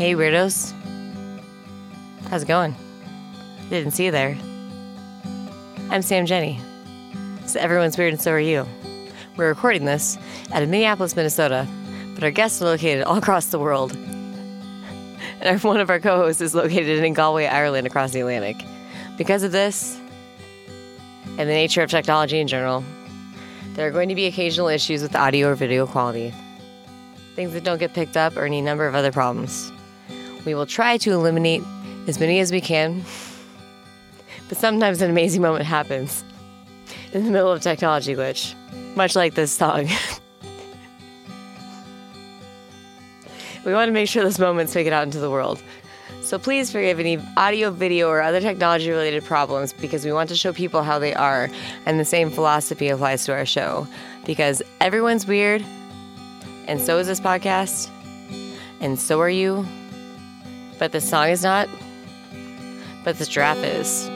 Hey, weirdos. How's it going? Didn't see you there. I'm Sam Jenny. So everyone's weird, and so are you. We're recording this out of Minneapolis, Minnesota, but our guests are located all across the world. And one of our co hosts is located in Galway, Ireland, across the Atlantic. Because of this, and the nature of technology in general, there are going to be occasional issues with audio or video quality, things that don't get picked up, or any number of other problems. We will try to eliminate as many as we can, but sometimes an amazing moment happens in the middle of technology glitch, much like this song. we want to make sure those moments make it out into the world. So please forgive any audio, video, or other technology related problems because we want to show people how they are, and the same philosophy applies to our show. Because everyone's weird, and so is this podcast, and so are you. But the song is not, but this giraffe is.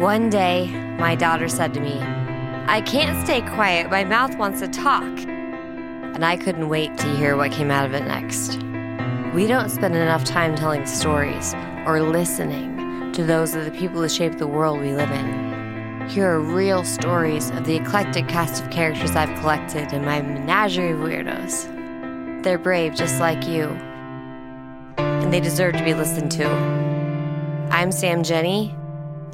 One day, my daughter said to me, I can't stay quiet. My mouth wants to talk. And I couldn't wait to hear what came out of it next. We don't spend enough time telling stories or listening to those of the people that shape the world we live in. Here are real stories of the eclectic cast of characters I've collected in my menagerie of weirdos. They're brave just like you, and they deserve to be listened to. I'm Sam Jenny,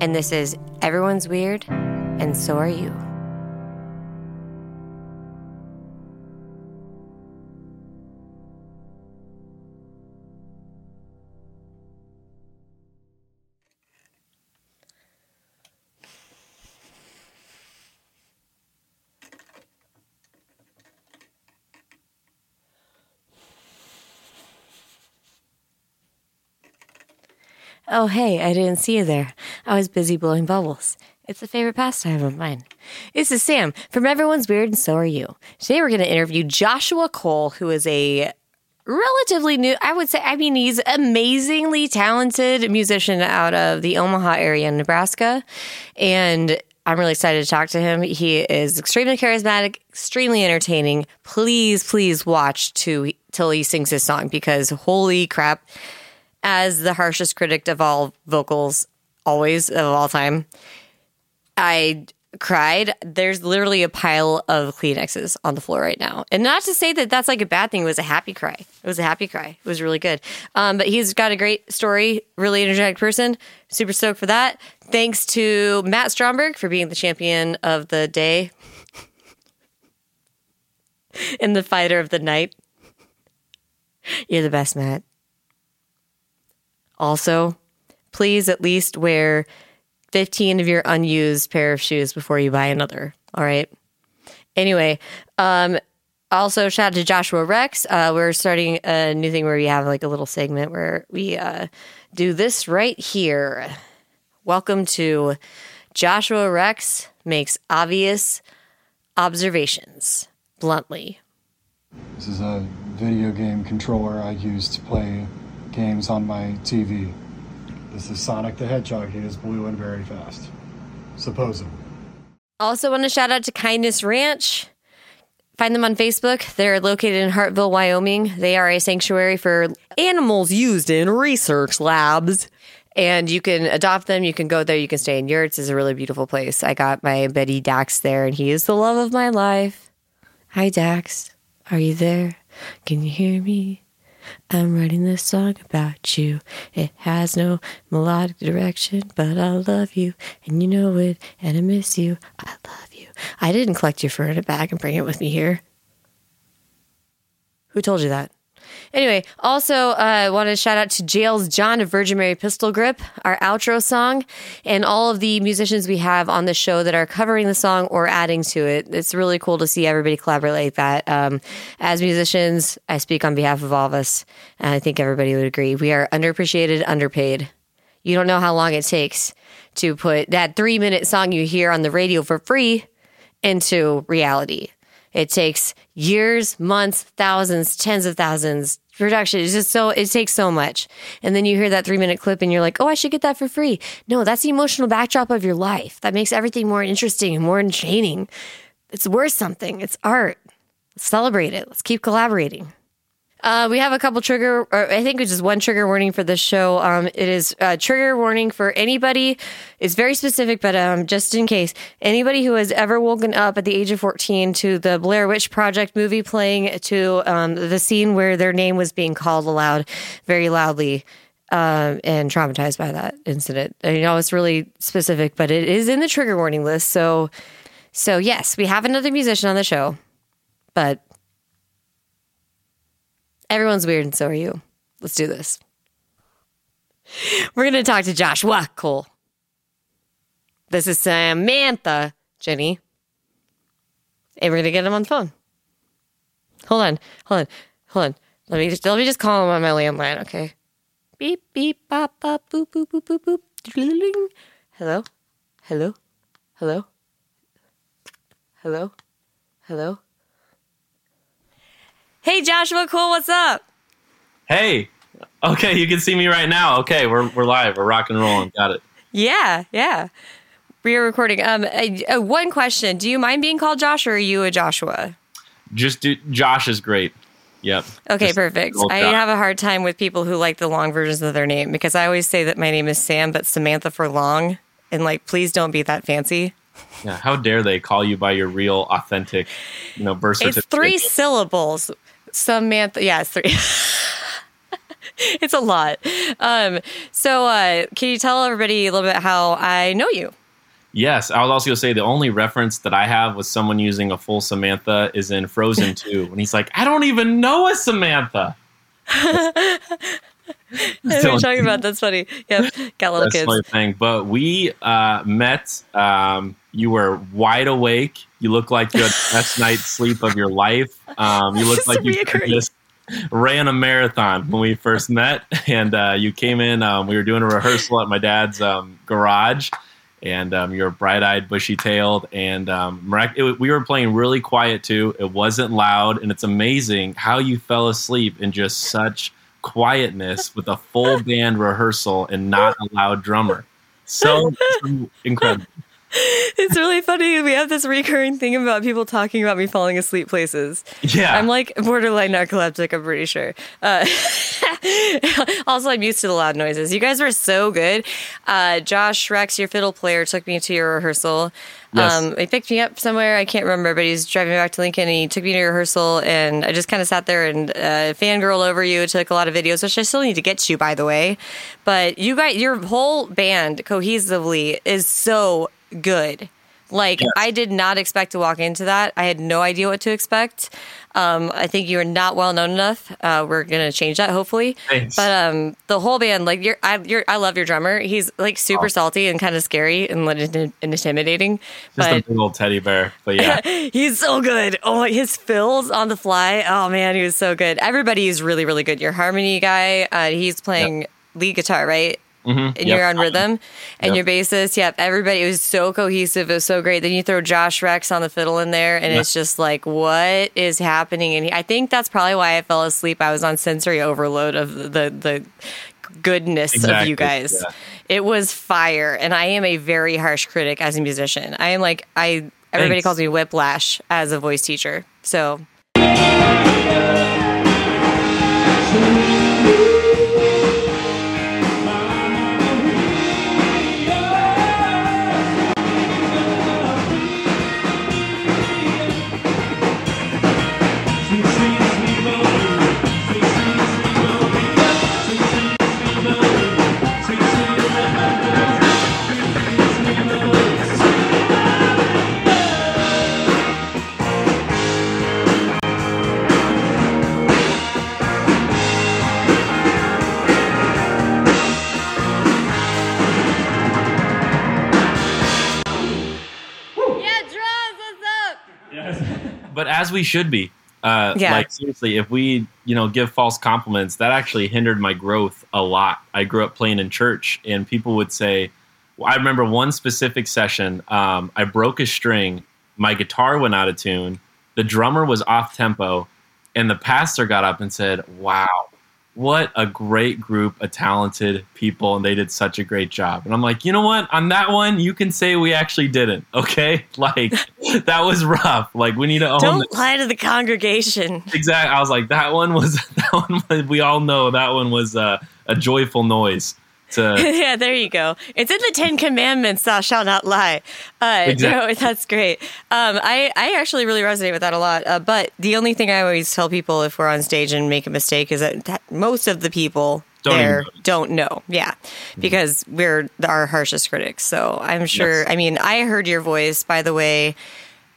and this is Everyone's Weird, and so are you. Oh, hey, I didn't see you there. I was busy blowing bubbles. It's a favorite pastime of mine. This is Sam from Everyone's Weird, and so are you. Today we're going to interview Joshua Cole, who is a relatively new, I would say, I mean, he's amazingly talented musician out of the Omaha area in Nebraska. And I'm really excited to talk to him. He is extremely charismatic, extremely entertaining. Please, please watch to, till he sings his song because holy crap as the harshest critic of all vocals, always of all time, I cried. There's literally a pile of Kleenexes on the floor right now. And not to say that that's like a bad thing. It was a happy cry. It was a happy cry. It was really good. Um, but he's got a great story, really energetic person. Super stoked for that. Thanks to Matt Stromberg for being the champion of the day and the fighter of the night. You're the best, Matt. Also, please at least wear 15 of your unused pair of shoes before you buy another. All right. Anyway, um, also shout out to Joshua Rex. Uh, we're starting a new thing where we have like a little segment where we uh, do this right here. Welcome to Joshua Rex makes obvious observations bluntly. This is a video game controller I use to play games on my TV. This is Sonic the Hedgehog. He is blue and very fast. Supposedly. Also, want to shout out to Kindness Ranch. Find them on Facebook. They're located in Hartville, Wyoming. They are a sanctuary for animals used in research labs. And you can adopt them. You can go there. You can stay in yurts. It's a really beautiful place. I got my Betty Dax there, and he is the love of my life. Hi, Dax. Are you there? Can you hear me? I'm writing this song about you. It has no melodic direction, but I love you, and you know it, and I miss you. I love you. I didn't collect your fur in a bag and bring it with me here. Who told you that? Anyway, also uh, I want to shout out to Jails John of Virgin Mary Pistol Grip, our outro song, and all of the musicians we have on the show that are covering the song or adding to it. It's really cool to see everybody collaborate like that. Um, as musicians, I speak on behalf of all of us, and I think everybody would agree. We are underappreciated, underpaid. You don't know how long it takes to put that three minute song you hear on the radio for free into reality. It takes years, months, thousands, tens of thousands, production. Is just so it takes so much. And then you hear that three minute clip and you're like oh i should get that for free. No that's the emotional backdrop of your life. That makes everything more interesting and more enchaining it's worth something. It's art. Celebrate it. Let's keep collaborating uh, we have a couple trigger, or I think it's just one trigger warning for this show. Um, it is a trigger warning for anybody. It's very specific, but um, just in case anybody who has ever woken up at the age of 14 to the Blair Witch Project movie playing, to um, the scene where their name was being called aloud very loudly. Um, and traumatized by that incident. I know it's really specific, but it is in the trigger warning list. So, so yes, we have another musician on the show, but Everyone's weird, and so are you. Let's do this. We're going to talk to Joshua Cole. This is Samantha, Jenny. And we're going to get him on the phone. Hold on, hold on, hold on. Let me just, let me just call him on my landline, okay? Beep, beep, bop, bop, boop, boop, boop, boop, boop. Hello? Hello? Hello? Hello? Hello? Hey, Joshua Cole, what's up? Hey. Okay, you can see me right now. Okay, we're we're live. We're rock and rolling. Got it. Yeah, yeah. We are recording. Um, uh, one question: Do you mind being called Josh, or are you a Joshua? Just do. Josh is great. Yep. Okay, Just perfect. I have a hard time with people who like the long versions of their name because I always say that my name is Sam, but Samantha for long, and like, please don't be that fancy. Yeah, how dare they call you by your real, authentic, you know, birth certificate? It's three syllables. Samantha. Yeah, it's three. it's a lot. Um, so, uh, can you tell everybody a little bit how I know you? Yes, I was also going to say the only reference that I have with someone using a full Samantha is in Frozen 2 when he's like, I don't even know a Samantha. are talking about? That's funny. Yep, got little That's kids. thing. But we uh, met. Um, you were wide awake. You look like you had the best night's sleep of your life. Um, you look like you just ran a marathon when we first met, and uh, you came in. Um, we were doing a rehearsal at my dad's um, garage, and um, you were bright-eyed, bushy-tailed, and um, it, we were playing really quiet too. It wasn't loud, and it's amazing how you fell asleep in just such quietness with a full band rehearsal and not a loud drummer. So, so incredible. It's really funny. We have this recurring thing about people talking about me falling asleep places. Yeah. I'm like borderline narcoleptic, I'm pretty sure. Uh, also, I'm used to the loud noises. You guys were so good. Uh, Josh Rex, your fiddle player, took me to your rehearsal. Yes. Um, he picked me up somewhere. I can't remember, but he's driving me back to Lincoln and he took me to rehearsal. And I just kind of sat there and uh, fangirl over you. Took a lot of videos, which I still need to get to, by the way. But you guys, your whole band cohesively is so good. Like yes. I did not expect to walk into that. I had no idea what to expect. Um, I think you are not well known enough. Uh, we're gonna change that hopefully. Thanks. But um, the whole band, like you're, I, you're, I love your drummer. He's like super oh. salty and kind of scary and, and intimidating. Just but, a big old teddy bear. But yeah, he's so good. Oh, his fills on the fly. Oh man, he was so good. Everybody is really, really good. Your harmony guy, uh, he's playing yep. lead guitar, right? Mm-hmm. and yep. you're on rhythm and yep. your bassist yep everybody it was so cohesive it was so great then you throw josh rex on the fiddle in there and yep. it's just like what is happening and i think that's probably why i fell asleep i was on sensory overload of the the goodness exactly. of you guys yeah. it was fire and i am a very harsh critic as a musician i am like i everybody Thanks. calls me whiplash as a voice teacher so but as we should be. Uh, yeah. Like seriously, if we you know give false compliments, that actually hindered my growth a lot. I grew up playing in church, and people would say, well, I remember one specific session. Um, I broke a string, my guitar went out of tune, the drummer was off tempo, and the pastor got up and said, "Wow, what a great group of talented people and they did such a great job. And i'm like you know what? On that one you can say we actually didn't okay? Like that was rough. Like we need to own don't this. lie to the congregation. Exactly i was like that one was that one we all know that one was uh, a joyful noise to yeah there you go. It's in the ten commandments thou shalt not lie. Uh exactly. no, that's great. Um i i actually really resonate with that a lot uh, but the only thing i always tell people if we're on stage and make a mistake is that, that most of the people don't there don't know. Yeah mm-hmm. because we're our harshest critics. So i'm sure yes. i mean i heard your voice by the way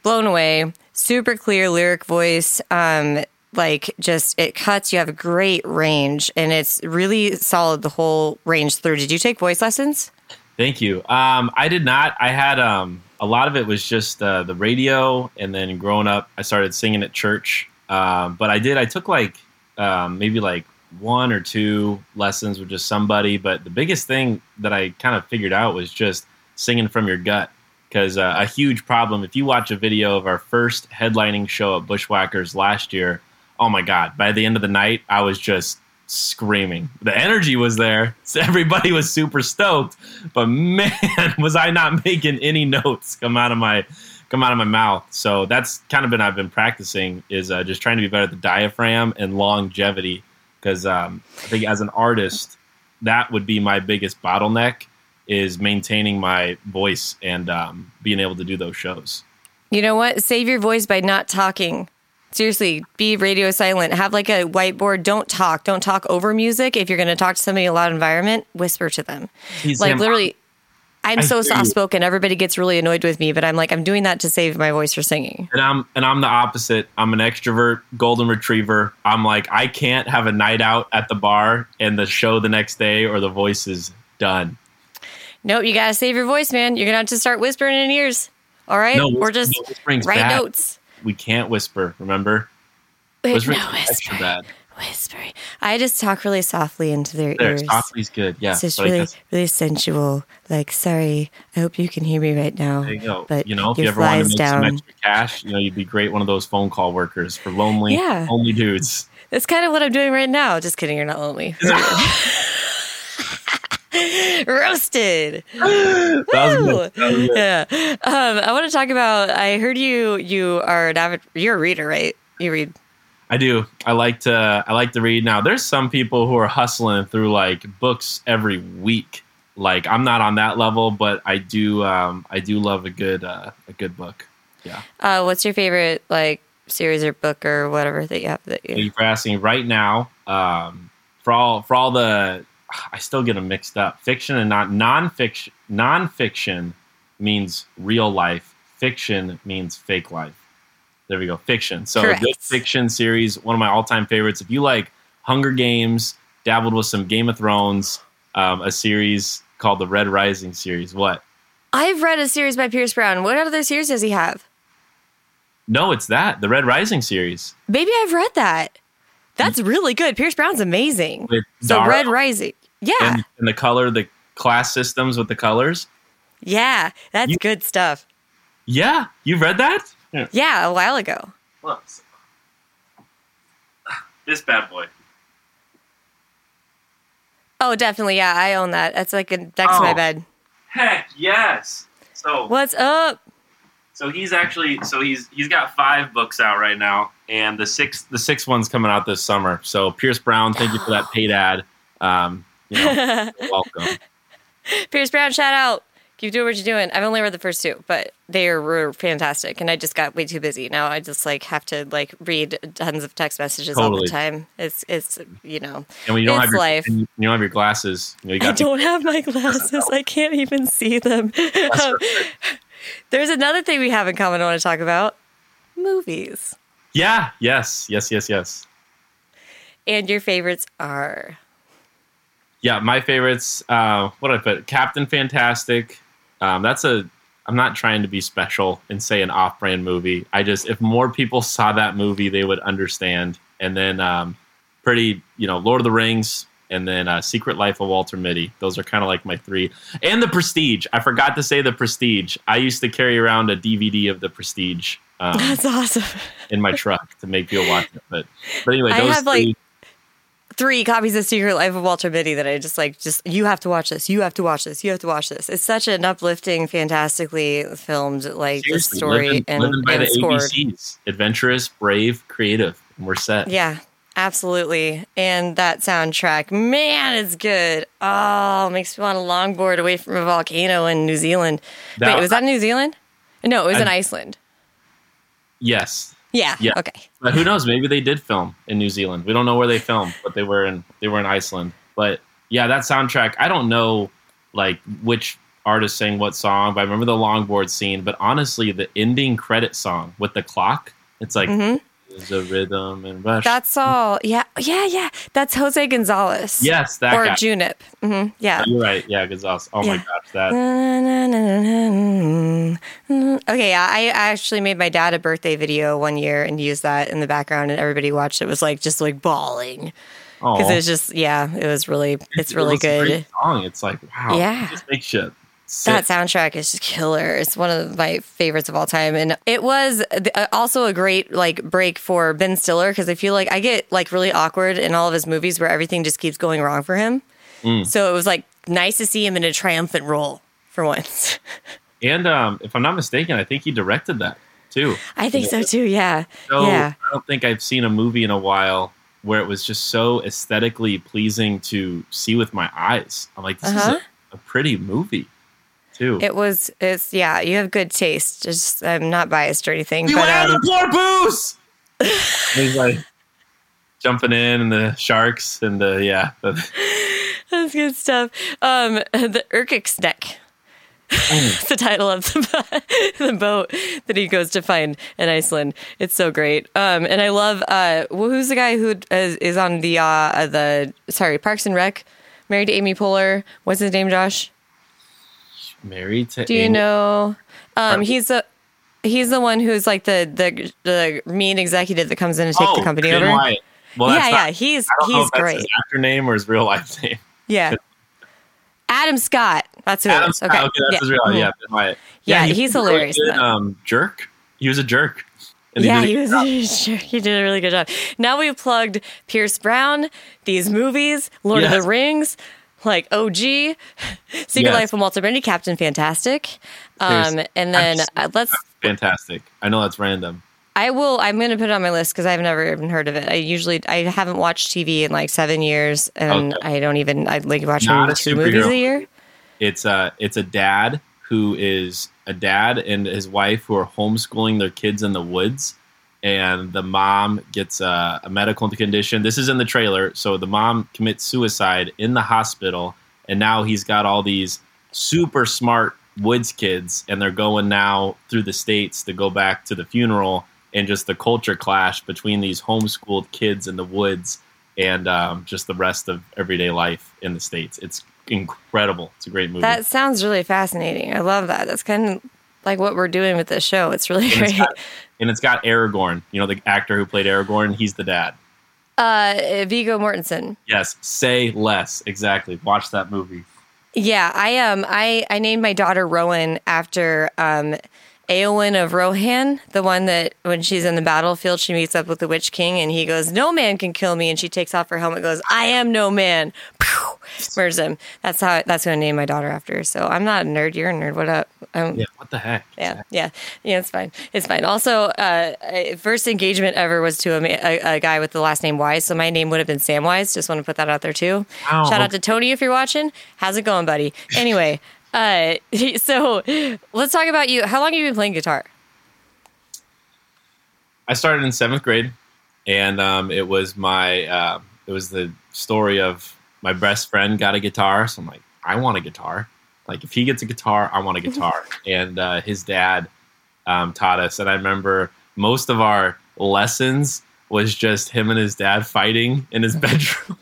blown away. Super clear lyric voice. Um like just it cuts you have a great range and it's really solid the whole range through. Did you take voice lessons? Thank you. Um, i did not. I had um, a lot of it was just uh, the radio and then growing up i started singing at church. Um, but i did i took like um, maybe like one or two lessons with just somebody but the biggest thing that i kind of figured out was just singing from your gut because uh, a huge problem if you watch a video of our first headlining show at bushwhackers last year oh my god! By the end of the night, I was just screaming. The energy was there. So everybody was super stoked, but man, was I not making any notes come out of my come out of my mouth. So that's kind of been I've been practicing is uh, just trying to be better at the diaphragm and longevity because um, I think as an artist that would be my biggest bottleneck is maintaining my voice and um, being able to do those shows. You know what? Save your voice by not talking. Seriously, be radio silent. Have like a whiteboard. Don't talk. Don't talk over music. If you're going to talk to somebody in a loud environment, whisper to them. He's like literally, I'm I so soft spoken. Everybody gets really annoyed with me, but I'm like, I'm doing that to save my voice for singing. And I'm and I'm the opposite. I'm an extrovert, golden retriever. I'm like, I can't have a night out at the bar and the show the next day, or the voice is done. Nope, you gotta save your voice, man. You're gonna have to start whispering in ears. All right, no, or just no, write bad. notes we can't whisper. Remember? Wait, Whispering no, whisper. bad. Whispering. I just talk really softly into their there, ears. Softly's good. Yeah. It's just really, really sensual. Like, sorry, I hope you can hear me right now. There you go. But you know, if you ever want to make down. some extra cash, you know, you'd be great one of those phone call workers for lonely, yeah. lonely dudes. That's kind of what I'm doing right now. Just kidding, you're not lonely. Roasted. Yeah. Um, I want to talk about. I heard you. You are an avid. You're a reader, right? You read. I do. I like to. I like to read. Now, there's some people who are hustling through like books every week. Like I'm not on that level, but I do. Um, I do love a good uh, a good book. Yeah. Uh, what's your favorite like series or book or whatever that you have that you? You're asking right now. Um, for all for all the I still get them mixed up. Fiction and not nonfiction. Nonfiction means real life. Fiction means fake life. There we go. Fiction. So Correct. a good fiction series, one of my all-time favorites. If you like Hunger Games, dabbled with some Game of Thrones, um, a series called the Red Rising series. What? I've read a series by Pierce Brown. What other series does he have? No, it's that the Red Rising series. Maybe I've read that. That's really good. Pierce Brown's amazing. With so Red Rising. Yeah. And, and, the color, the class systems with the colors. Yeah, that's you, good stuff. Yeah, you read that? Yeah. yeah, a while ago. This bad boy. Oh, definitely. Yeah, I own that. That's like a, next oh, to my oh, bed. Heck yes. So what's up? So he's actually so he's he's got five books out right now, and the sixth the sixth one's coming out this summer. So Pierce Brown, thank you for that paid ad. Um, you know, welcome. Pierce Brown, shout out. Keep doing what you're doing. I've only read the first two, but they were fantastic, and I just got way too busy. Now I just like have to like read tons of text messages totally. all the time. It's it's you know, and when you don't have your, life. You don't have your glasses, you, know, you I don't have my glasses. I can't even see them. Um, there's another thing we have in common. I want to talk about movies. Yeah. Yes. Yes. Yes. Yes. And your favorites are yeah, my favorites. Uh, what I put? Captain Fantastic. Um, that's a. I'm not trying to be special and say an off-brand movie. I just if more people saw that movie, they would understand. And then um, pretty, you know, Lord of the Rings, and then uh, Secret Life of Walter Mitty. Those are kind of like my three. And The Prestige. I forgot to say The Prestige. I used to carry around a DVD of The Prestige. Um, That's awesome. in my truck to make people watch it. But but anyway, those I have three, like three copies of Secret Life of Walter Mitty that I just like. Just you have to watch this. You have to watch this. You have to watch this. It's such an uplifting, fantastically filmed like Seriously, story living, and, living by and the scored. ABCs. Adventurous, brave, creative. And we're set. Yeah, absolutely. And that soundtrack, man, it's good. Oh, makes me want to longboard away from a volcano in New Zealand. That- Wait, was that New Zealand? No, it was in Iceland. Yes. Yeah. Yeah. Okay. But who knows? Maybe they did film in New Zealand. We don't know where they filmed, but they were in they were in Iceland. But yeah, that soundtrack. I don't know like which artist sang what song, but I remember the longboard scene. But honestly, the ending credit song with the clock, it's like Mhm. There's a rhythm and rush. That's all. Yeah. Yeah. Yeah. That's Jose Gonzalez. yes, that Or guy. Junip. Mm-hmm. Yeah. You're right. Yeah, Gonzalez. Oh my Yeah. gosh, that. Okay, yeah, I actually made my dad a birthday video one year and used that in the background, and everybody watched. It was like just like bawling because it was just yeah, it was really it's really good. song. It's like wow. Yeah. it just makes shit. That soundtrack is just killer. It's one of my favorites of all time, and it was uh, also a great like break for Ben Stiller because I feel like I get like really awkward in all of his movies where everything just keeps going wrong for him. Mm. So it was like nice to see him in a triumphant role for once. And um, if I'm not mistaken, I think he directed that too. I think so too. Yeah, So yeah. I don't think I've seen a movie in a while where it was just so aesthetically pleasing to see with my eyes. I'm like, this Uh-huh. is a, a pretty movie too. It was. It's yeah. You have good taste. Just I'm not biased or anything, We but Beware um, the poor booze! He's like jumping in and the sharks and the yeah. The, that's good stuff. Um, the Erkigsnek. Oh. the title of the, the boat that he goes to find in Iceland. It's so great. Um, and I love uh, wh- who's the guy who is, is on the uh, the sorry Parks and Rec, married to Amy Poehler. What's his name, Josh? Married to Do you Amy- know? Um, he's the he's the one who's like the the the mean executive that comes in to take the company Ben over. Oh, Wyatt. Well, yeah, yeah, he's I don't know he's great. his actor name or his real life name. Yeah. Adam Scott. That's who it Adam is. Scott, Okay. okay, that's yeah. his real Mhm. Yeah, Ben Wyatt. Yeah, he he's a really hilarious good, um, jerk. He was a jerk. And yeah, did he was job. he did a really good job. Now we've plugged Pierce Brown, these movies, Lord of the Rings, like OG, Secret Yes. Life of Walter Mitty, Captain Fantastic. Um, and then uh, let's fantastic. I know that's random. I will. I'm going to put it on my list because I've never even heard of it. I usually I haven't watched TV in like seven years, and Okay. I don't even I like watch Not maybe two movies a year. It's a it's a dad who is a dad and his wife who are homeschooling their kids in the woods, and the mom gets a, a medical condition. This is in the trailer. So the mom commits suicide in the hospital, and now he's got all these super smart woods kids, and they're going now through the states to go back to the funeral, and just the culture clash between these homeschooled kids in the woods and um, just the rest of everyday life in the states. It's incredible. It's a great movie. That sounds really fascinating. I love that. That's kind of like what we're doing with this show. It's really and, it's great. got, and it's got Aragorn. You know the actor who played Aragorn. He's the dad. Uh, Viggo Mortensen. Yes. Say less. Exactly. Watch that movie. Yeah, I um I I named my daughter Rowan after um Eowyn of Rohan, the one that when she's in the battlefield she meets up with the Witch King and he goes, "No man can kill me," and she takes off her helmet, goes, "I am no man," Him. That's how that's gonna name my daughter after. So I'm not a nerd. You're a nerd. What up? Um, Yeah. What the heck? yeah, yeah, yeah. It's fine. It's fine. Also, uh, first engagement ever was to a, a, a guy with the last name Wise, so my name would have been Sam Wise. Just want to put that out there too. Wow. Shout out to Tony if you're watching. How's it going, buddy? Anyway, uh, so let's talk about you. How long have you been playing guitar? I started in seventh grade, and um, it was my uh, it was the story of my best friend got a guitar. So I'm like, I want a guitar. Like if he gets a guitar, I want a guitar. and uh, his dad um, taught us, and I remember most of our lessons was just him and his dad fighting in his bedroom.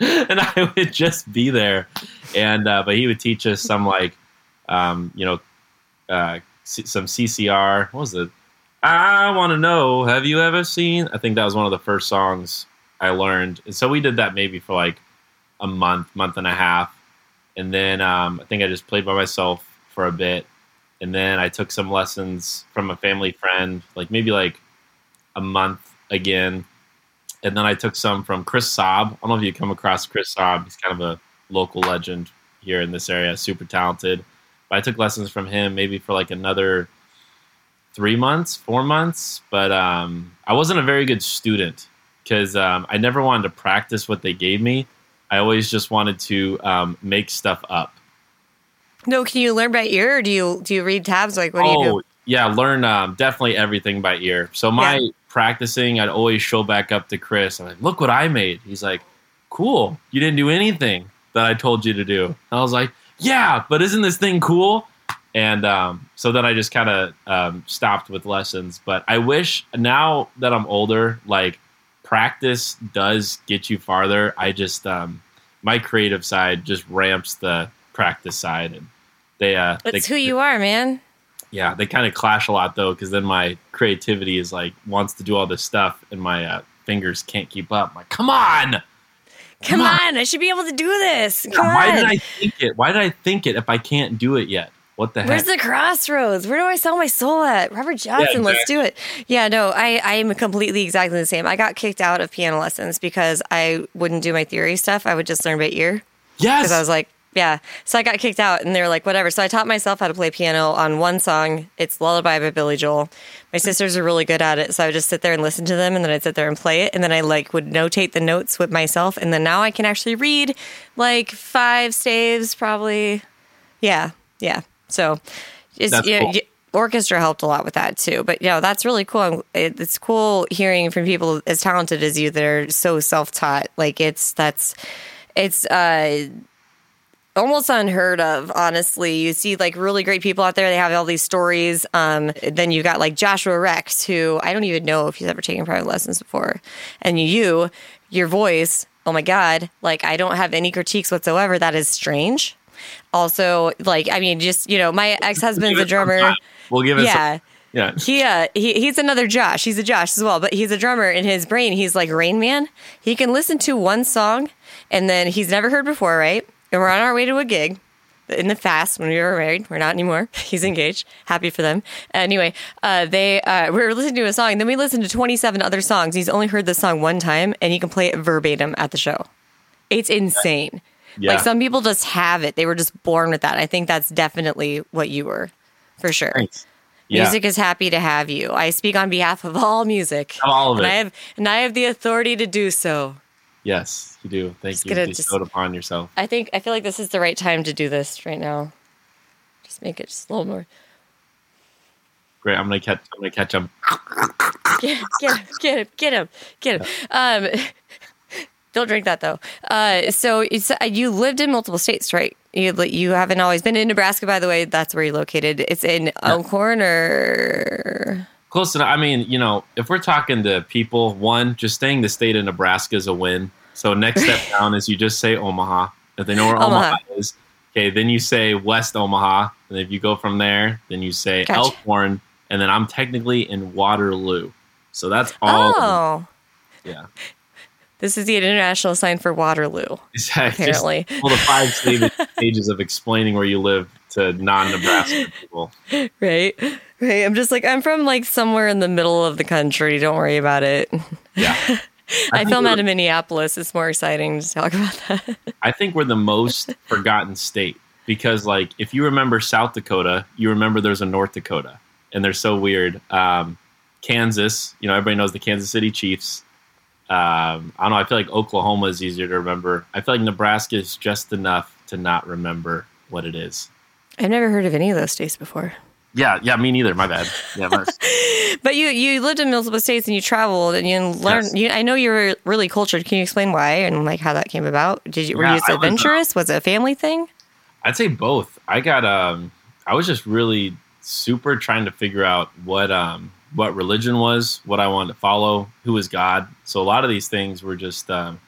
and I would just be there, and uh, but he would teach us some like, um, you know, uh, C- some CCR. What was it? I want to know. Have you ever seen? I think that was one of the first songs I learned, and so we did that maybe for like a month, month and a half, and then um, I think I just played by myself for a bit, and then I took some lessons from a family friend, like maybe like a month again, and then I took some from Chris Saab. I don't know if you come across Chris Saab. He's kind of a local legend here in this area, super talented. But I took lessons from him maybe for like another three months, four months. But um, I wasn't a very good student because um, I never wanted to practice what they gave me. I always just wanted to um, make stuff up. No, can you learn by ear, or do you do you read tabs? Like, what do oh, you do? yeah, learn um, definitely everything by ear. So my Yeah. practicing, I'd always show back up to Chris. I'm like, look what I made. He's like, cool. You didn't do anything that I told you to do. And I was like, yeah, but isn't this thing cool? And um, so then I just kind of um, stopped with lessons. But I wish now that I'm older, like practice does get you farther. I just um, my creative side just ramps the practice side, and they uh, That's they, who you are, man. yeah, they kind of clash a lot though, because then my creativity is like wants to do all this stuff, and my uh, fingers can't keep up. I'm like, come on, Come Come on. on, I should be able to do this. Come why on. did I think it? Why did I think it if I can't do it yet? What the hell? Where's the crossroads? Where do I sell my soul at? Robert Johnson, let's do it. Yeah, no, I, I am completely exactly the same. I got kicked out of piano lessons because I wouldn't do my theory stuff. I would just learn by ear. yes, because I was like, yeah. So I got kicked out, and they were like, whatever. So I taught myself how to play piano on one song. It's Lullaby by Billy Joel. My sisters are really good at it, so I would just sit there and listen to them, and then I'd sit there and play it, and then I like would notate the notes with myself, and then now I can actually read like five staves, probably. Yeah, yeah. So it's you know, cool. y- orchestra helped a lot with that too. But you know, that's really cool. It- It's cool hearing from people as talented as you that are so self-taught. Like it's that's it's uh almost unheard of honestly you see like really great people out there they have all these stories um, then you got like joshua rex who i don't even know if he's ever taken private lessons before and you your voice oh my god like i don't have any critiques whatsoever that is strange also like i mean just you know my ex-husband's a drummer We'll give it. yeah Some, yeah. he uh he, he's another Josh. He's a Josh as well, but he's a drummer in his brain. He's like Rain Man. He can listen to one song and then he's never heard before, right? And we're on our way to a gig in the fast when we were married. We're not anymore. He's engaged. Happy for them. Anyway, uh, they uh, we were listening to a song, then we listened to 27 other songs. He's only heard the song one time, and he can play it verbatim at the show. It's insane. Yeah. Like some people just have it. They were just born with that. I think that's definitely what you were, for sure. Thanks. Yeah. Music is happy to have you. I speak on behalf of all music. Of all of and it. I have and I have the authority to do so. Yes, you do. Thank Just you. gonna Bestowed upon yourself. I think I feel like this is the right time to do this right now. Just make it just a little more. Great. I'm gonna catch. I'm gonna catch him. Get, get him, get him, get him, get him. Um, don't drink that though. Uh, so it's, uh, you lived in multiple states, right? You you haven't always been in Nebraska, by the way. That's where you're located. It's in Elkhorn or Close enough. I mean, you know, if we're talking to people, one, just staying the state of Nebraska is a win. So next step down is you just say Omaha. If they know where Omaha, Omaha. is, okay, then you say West Omaha, and if you go from there, then you say Gotcha. Elkhorn, and then I'm technically in Waterloo. So that's all. oh, Yeah, this is the international sign for Waterloo. exactly. Apparently. Just, well, the five stages- of explaining where you live to non-Nebraska people. Right. Right. I'm just like, I'm from like somewhere in the middle of the country. Don't worry about it. Yeah. I, think film out of Minneapolis. It's more exciting to talk about that. I think we're the most forgotten state because, like, if you remember South Dakota, you remember there's a North Dakota, and they're so weird. Um, Kansas, you know, everybody knows the Kansas City Chiefs. Um, I don't know. I feel like Oklahoma is easier to remember. I feel like Nebraska is just enough to not remember what it is. I've never heard of any of those states before. Yeah, yeah, me neither. My bad. Yeah, But you you lived in multiple states and you traveled and you learned. Yes. You, I know you're really cultured. Can you explain why and like how that came about? Did you were Yeah, you just was, uh, adventurous? was it a family thing? I'd say both. I got um I was just really super trying to figure out what um what religion was, what I wanted to follow, who was God. So a lot of these things were just um,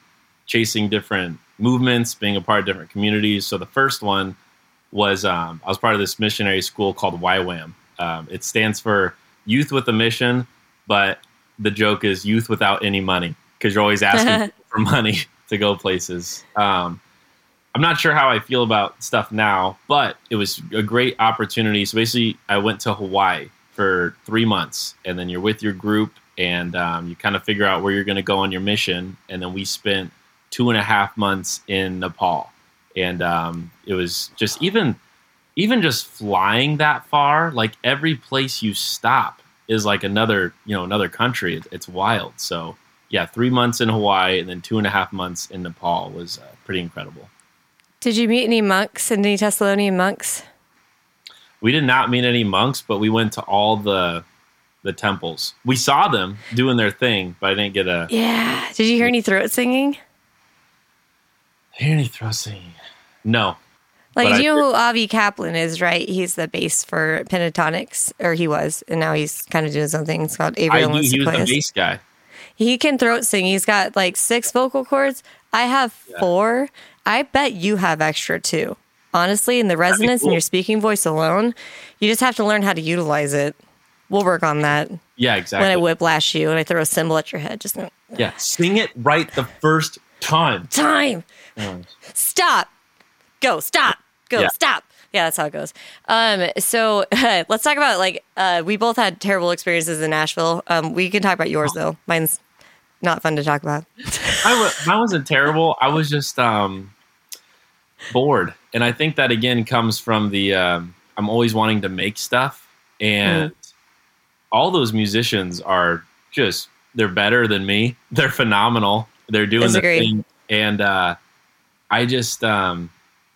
chasing different movements, being a part of different communities. So the first one was um, I was part of this missionary school called YWAM. Um, it stands for Youth with a Mission, but the joke is youth without any money because you're always asking for money to go places. Um, I'm not sure how I feel about stuff now, but it was a great opportunity. So basically, I went to Hawaii for three months, and then you're with your group, and um, you kind of figure out where you're going to go on your mission. And then we spent two and a half months in Nepal, and um, it was just even even just flying that far. Like every place you stop is like another you know another country. It's wild. So yeah, three months in Hawaii and then two and a half months in Nepal was uh, pretty incredible. Did you meet any monks any Thessalonian monks? We did not meet any monks, but we went to all the the temples. We saw them doing their thing, but I didn't get a. Yeah. Did you hear any throat singing? Hear any throat singing? No. Like, do you know who Avi Kaplan is, right? He's the bass for Pentatonix, or he was, and now he's kind of doing something. It's called Avriel I knew he was the bass guy. He can throat sing. He's got like six vocal cords. I have yeah. four. I bet you have extra too. Honestly, in the resonance cool. in your speaking voice alone, you just have to learn how to utilize it. We'll work on that. Yeah, exactly. When I whiplash you and I throw a cymbal at your head, just yeah, sing it right the first time. Time. Stop. Go. Stop. Go. Yeah. Stop. Yeah, that's how it goes. Um, so uh, let's talk about like uh, we both had terrible experiences in Nashville. Um, we can talk about yours though. Mine's not fun to talk about. I w- mine wasn't terrible. I was just um, bored, and I think that again comes from the um, I'm always wanting to make stuff, and mm. all those musicians are just they're better than me. They're phenomenal. They're doing the thing, and uh, I just um,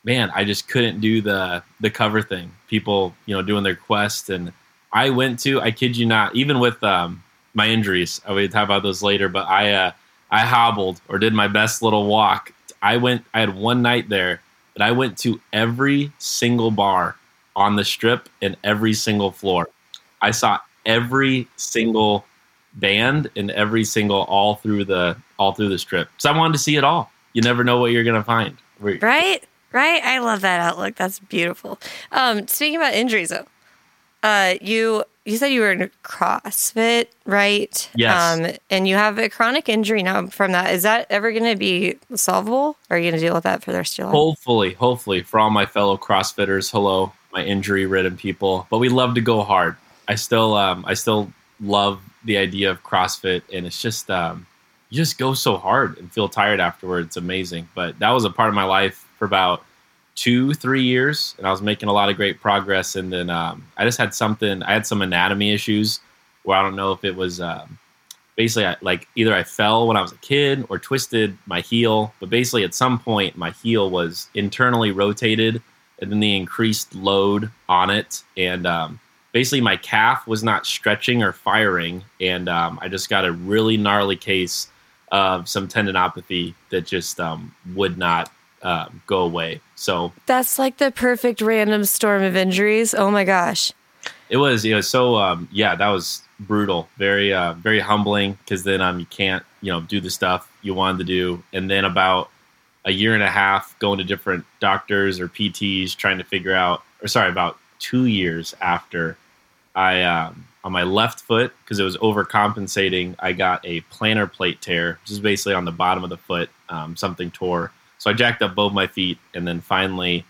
man, I just couldn't do the the cover thing. People, you know, doing their quest, and I went to. I kid you not, even with um, my injuries. I will talk about those later, but I uh, I hobbled or did my best little walk. I went. I had one night there, but I went to every single bar on the strip and every single floor. I saw every single band and every single all through the all through the strip. So I wanted to see it all. You never know what you're gonna find. Right, right. I love that outlook. That's beautiful. Um, speaking about injuries, though, uh, you you said you were in CrossFit, right? Yes. Um, and you have a chronic injury now from that. Is that ever going to be solvable? Or are you going to deal with that for the rest of your life? Hopefully, hopefully. For all my fellow CrossFitters, hello, my injury-ridden people. But we love to go hard. I still, um, I still love the idea of CrossFit, and it's just, um, you just go so hard and feel tired afterwards. It's amazing. But that was a part of my life for about two, three years, and I was making a lot of great progress. And then um, I just had something. I had some anatomy issues where I don't know if it was um, basically I, like either I fell when I was a kid or twisted my heel, but basically at some point my heel was internally rotated, and then the increased load on it, and um, basically my calf was not stretching or firing, and um, I just got a really gnarly case of some tendinopathy that just um, would not um, go away. So that's like the perfect random storm of injuries. Oh my gosh. It was, you know, so um, yeah, that was brutal, very, uh, very humbling because then um, you can't, you know, do the stuff you wanted to do, and then about a year and a half going to different doctors or PTs trying to figure out, or sorry, about two years after I um, on my left foot because it was overcompensating. I got a plantar plate tear, which is basically on the bottom of the foot. Um, something tore, so I jacked up both my feet, and then finally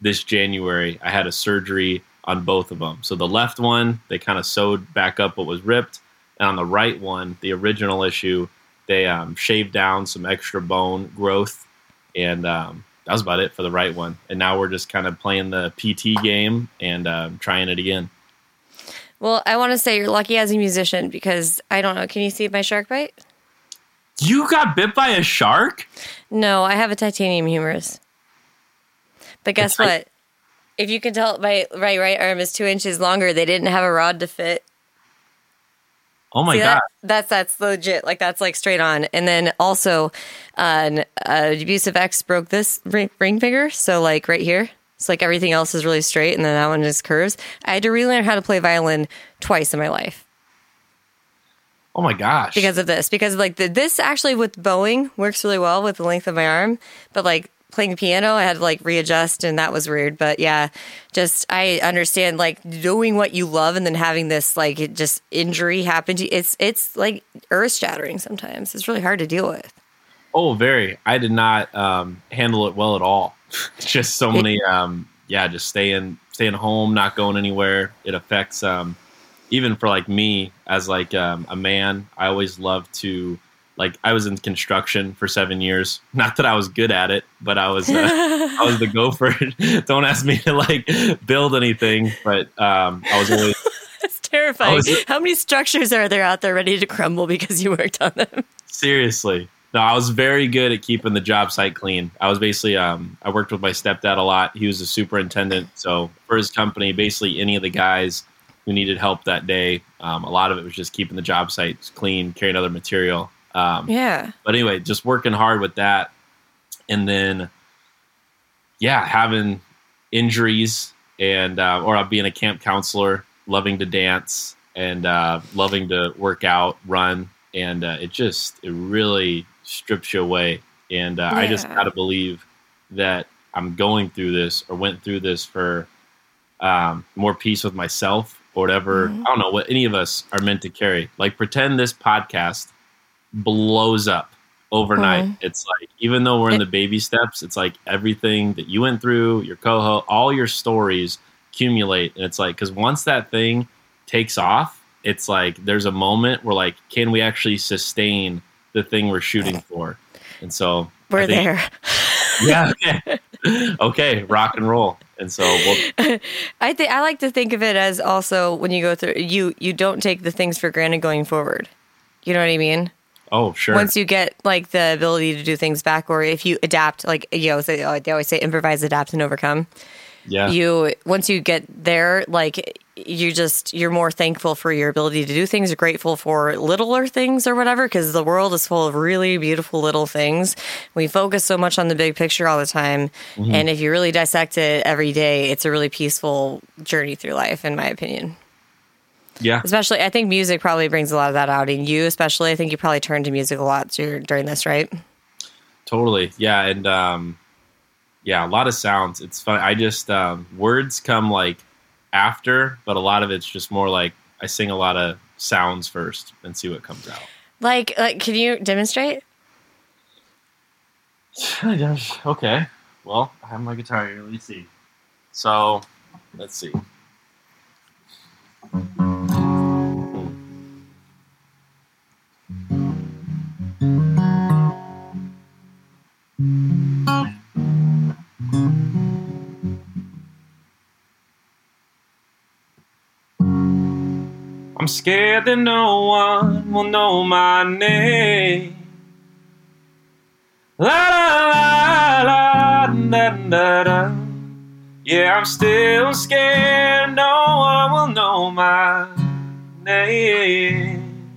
this January I had a surgery on both of them. So the left one they kind of sewed back up what was ripped, and on the right one, the original issue, they um, shaved down some extra bone growth, and um, that was about it for the right one. And now we're just kind of playing the PT game and uh, trying it again. Well, I want to say you're lucky as a musician because I don't know. Can you see my shark bite? You got bit by a shark? No, I have a titanium humerus. But guess what? if you can tell, my right right arm is two inches longer. They didn't have a rod to fit. Oh my god, that? that's that's legit. Like that's like straight on. And then also, uh, an uh, abusive ex broke this ring, ring finger. So like right here, it's like everything else is really straight, and then that one just curves. I had to relearn how to play violin twice in my life. Oh my gosh! Because of this, because like the, this actually with bowing works really well with the length of my arm, but like playing the piano, I had to like readjust, and that was weird. But yeah, just I understand like doing what you love and then having this like just injury happen to you. It's it's like earth shattering sometimes. It's really hard to deal with. Oh, very. I did not um, handle it well at all. just so many, um, yeah, just staying staying home, not going anywhere. It affects um, even for like me as like um, a man, I always love to like I was in construction for seven years. Not that I was good at it, but I was uh, I was the gopher. Don't ask me to like build anything, but um, I was always. That's terrifying. Was, How many structures are there out there ready to crumble because you worked on them? Seriously, no. I was very good at keeping the job site clean. I was basically um, I worked with my stepdad a lot. He was a superintendent, so for his company, basically any of the guys who needed help that day, um, a lot of it was just keeping the job sites clean, carrying other material um, yeah. But anyway, just working hard with that, and then yeah, having injuries and uh, or being a camp counselor, loving to dance and uh, loving to work out, run, and uh, it just it really strips you away. And uh, yeah. I just got to believe that I'm going through this or went through this for um, more peace with myself or whatever. Mm-hmm. I don't know what any of us are meant to carry. Like pretend this podcast blows up overnight. Mm. It's like even though we're in the baby steps, it's like everything that you went through, your coho, all your stories accumulate, and it's like because once that thing takes off, it's like there's a moment where like, can we actually sustain the thing we're shooting for? And so we're think, there. yeah. Okay. okay. Rock and roll. And so we'll, I think I like to think of it as also when you go through you you don't take the things for granted going forward. You know what I mean? Oh, sure. Once you get like the ability to do things back, or if you adapt, like you know, they, oh, they always say improvise, adapt, and overcome. Yeah. You once you get there, like you just you're more thankful for your ability to do things. You're grateful for littler things or whatever, because the world is full of really beautiful little things. We focus so much on the big picture all the time, mm-hmm. and if you really dissect it every day, it's a really peaceful journey through life, in my opinion. Yeah. Especially, I think music probably brings a lot of that out in you, especially. I think you probably turn to music a lot during this, right? Totally. Yeah. And, um, yeah, a lot of sounds. It's fun. I just, um, words come like after, but a lot of it's just more like I sing a lot of sounds first and see what comes out. Like, like can you demonstrate? okay. Well, I have my guitar here. Let me see. So, let's see. I'm scared that no one will know my name. La la la la da da da. Yeah, I'm still scared no one will know my name.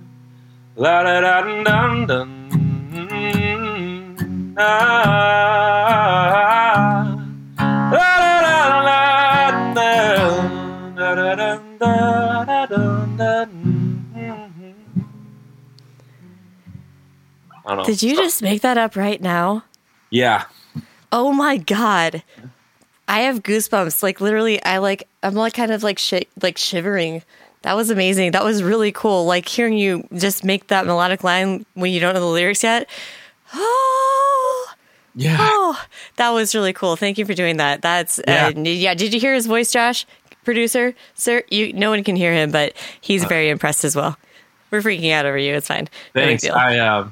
La da da dun dun. Ah, Did you just make that up right now? Yeah. Oh my god. I have goosebumps. Like literally, I like I'm like kind of like sh- like shivering. That was amazing. That was really cool. Like hearing you just make that melodic line when you don't know the lyrics yet. Oh, yeah. Oh, that was really cool. Thank you for doing that. That's yeah. Uh, yeah. Did you hear his voice, Josh? producer, sir. You, no one can hear him, but he's uh, very impressed as well. We're freaking out over you. It's fine. Thanks. No I, uh,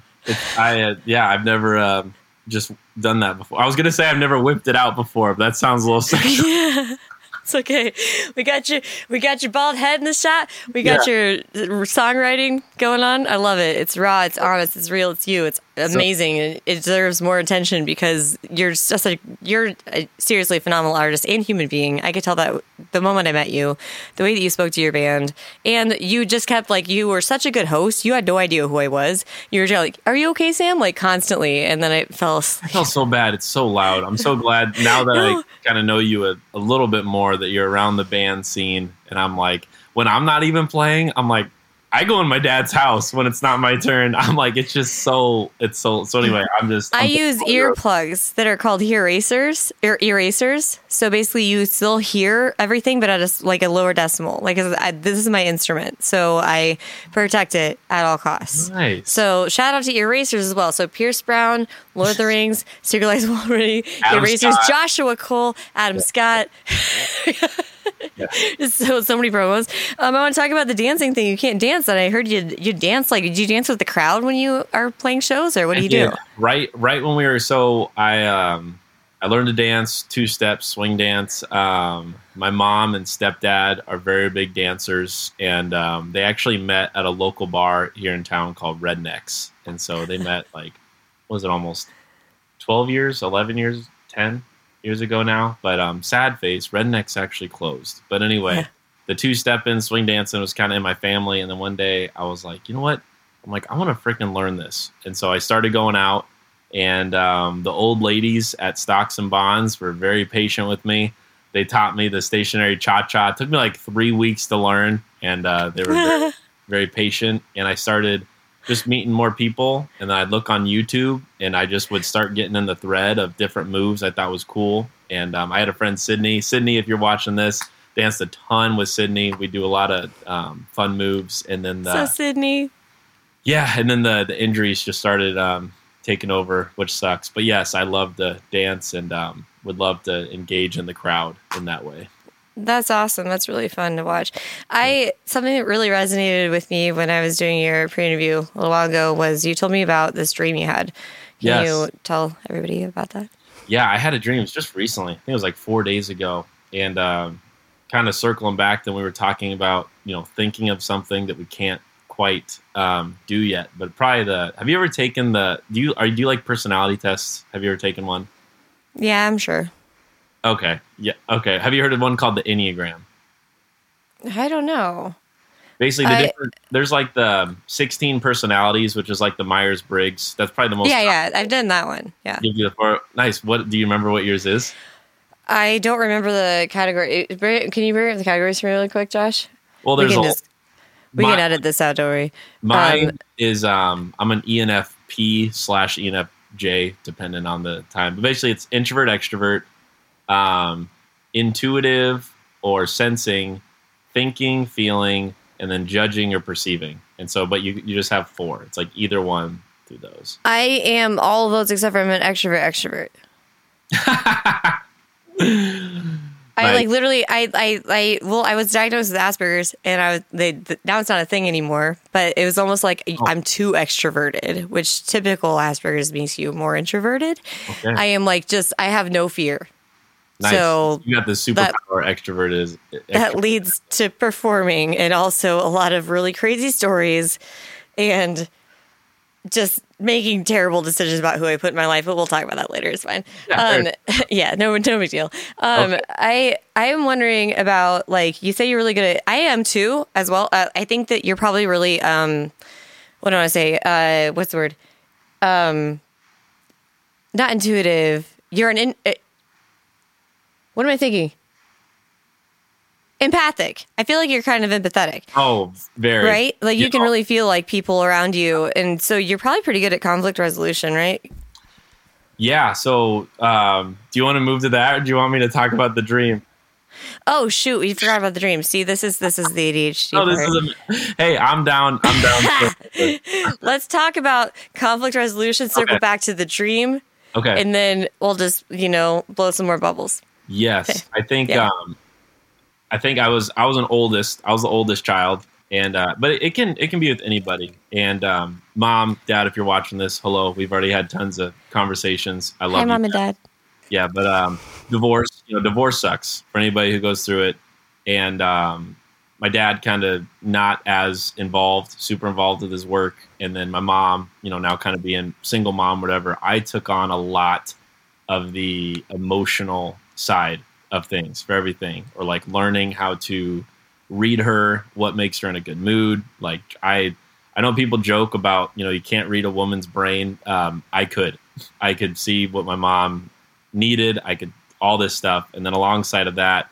I, uh, yeah, I've never uh, just done that before. I was gonna say I've never whipped it out before, but that sounds a little sexual. yeah. It's okay. We got you. We got your bald head in the shot. We got yeah. your songwriting going on. I love it. It's raw. It's honest. It's real. It's you. It's amazing. So, it deserves more attention because you're just a you're a seriously phenomenal artist and human being. I could tell that the moment I met you, the way that you spoke to your band, and you just kept like you were such a good host. You had no idea who I was. You were just like, "Are you okay, Sam?" Like constantly, and then I fell asleep. I felt so bad. It's so loud. I'm so glad now that no. I kind of know you a, a little bit more that you're around the band scene, and I'm like, when I'm not even playing, I'm like, I go in my dad's house when it's not my turn. I'm like, it's just so, it's so, so anyway, I'm just. I'm i use earplugs that are called Earasers, er, Earasers. So basically, you still hear everything, but at a, like a lower decimal. Like I, this is my instrument, so I protect it at all costs. Nice. So shout out to Earasers as well. So Pierce Brown, Lord of the Rings, Secret of Walready, Earasers, Scott. Joshua Cole, Adam Scott. Yeah. so so many promos. Um, I want to talk about the dancing thing. You can't dance, and I heard you you dance like. Did you dance with the crowd when you are playing shows, or what do you do? Right, right when we were so I um I learned to dance two steps, swing dance. Um, my mom and stepdad are very big dancers, and um, they actually met at a local bar here in town called Rednecks. And so they met like, was it almost 12 years, 11 years, 10 years ago now? But um, sad face, Rednecks actually closed. But anyway, the two step in swing dancing was kind of in my family. And then one day I was like, you know what? I'm like, I want to freaking learn this. And so I started going out and um, the old ladies at Stocks and Bonds were very patient with me. They taught me the stationary cha cha. It took me like three weeks to learn, and uh, they were very, very patient. And I started just meeting more people, and then I'd look on YouTube, and I just would start getting in the thread of different moves I thought was cool. And um, I had a friend, Sydney. Sydney, if you're watching this, danced a ton with Sydney. We do a lot of um, fun moves, and then the, so Sydney. Yeah, and then the the injuries just started um, taken over, which sucks. But yes, I love to dance and um, would love to engage in the crowd in that way. That's awesome. That's really fun to watch. I something that really resonated with me when I was doing your pre-interview a little while ago was you told me about this dream you had. Can yes. you tell everybody about that? Yeah, I had a dream. It was just recently. I think it was like four days ago, and um, kind of circling back. Then we were talking about you know thinking of something that we can't quite um, do yet, but probably the. Have you ever taken the? Do you are do you like personality tests? Have you ever taken one? Yeah, I'm sure. Okay. Yeah. Okay. Have you heard of one called the Enneagram? I don't know. Basically, the there's like the 16 personalities, which is like the Myers Briggs. That's probably the most. Yeah, yeah, I've done that one. Yeah. Give you the four. Nice. What do you remember? What yours is? I don't remember the category. Can you bring up the categories for me really quick, Josh? Well, there's we can, a, just, we my, can edit this out, don't worry. Mine um, is um, I'm an ENFP slash ENFJ, depending on the time. But basically, it's introvert, extrovert, um, intuitive or sensing, thinking, feeling, and then judging or perceiving. And so, but you you just have four. It's like either one through those. I am all of those except for I'm an extrovert, extrovert. I like literally, I, I, I, well, I was diagnosed with Asperger's, and I was they now it's not a thing anymore. But it was almost like oh. I'm too extroverted, which typical Asperger's makes you more introverted. Okay. I am like just I have no fear. Nice. So you got the superpower that, extrovert is extrovert. that leads to performing and also a lot of really crazy stories and just making terrible decisions about who I put in my life, but we'll talk about that later. It's fine. Yeah, um, yeah no, no big deal. Um, okay. I I am wondering about like you say you're really good at. I am too as well. Uh, I think that you're probably really um, what do I want to say? Uh, what's the word? Um, not intuitive. You're an in, uh, what am I thinking? Empathic. I feel like you're kind of empathetic. Oh, very. Right? Like you can really feel like people around you. And so you're probably pretty good at conflict resolution, right? Yeah. So um, do you want to move to that or do you want me to talk about the dream? Oh shoot, we forgot about the dream. See, this is this is the ADHD. Oh, this is a, hey, I'm down. I'm down. Let's talk about conflict resolution. Circle okay. back to the dream. Okay. And then we'll just you know blow some more bubbles. Yes, I think. Yeah. Um, I think I was I was an oldest. I was the oldest child, and uh, but it, can it can be with anybody. And um, mom, dad, if you're watching this, hello. We've already had tons of conversations. I love Hi, you, mom and dad. Yeah, but um, divorce, you know, divorce sucks for anybody who goes through it. And um, my dad kind of not as involved, super involved with his work, and then my mom, you know, now kind of being single mom, whatever. I took on a lot of the emotional side of things for everything, or like learning how to read her, what makes her in a good mood. Like I, I know people joke about you know you can't read a woman's brain. Um, I could, I could see what my mom needed. I could all this stuff, and then alongside of that,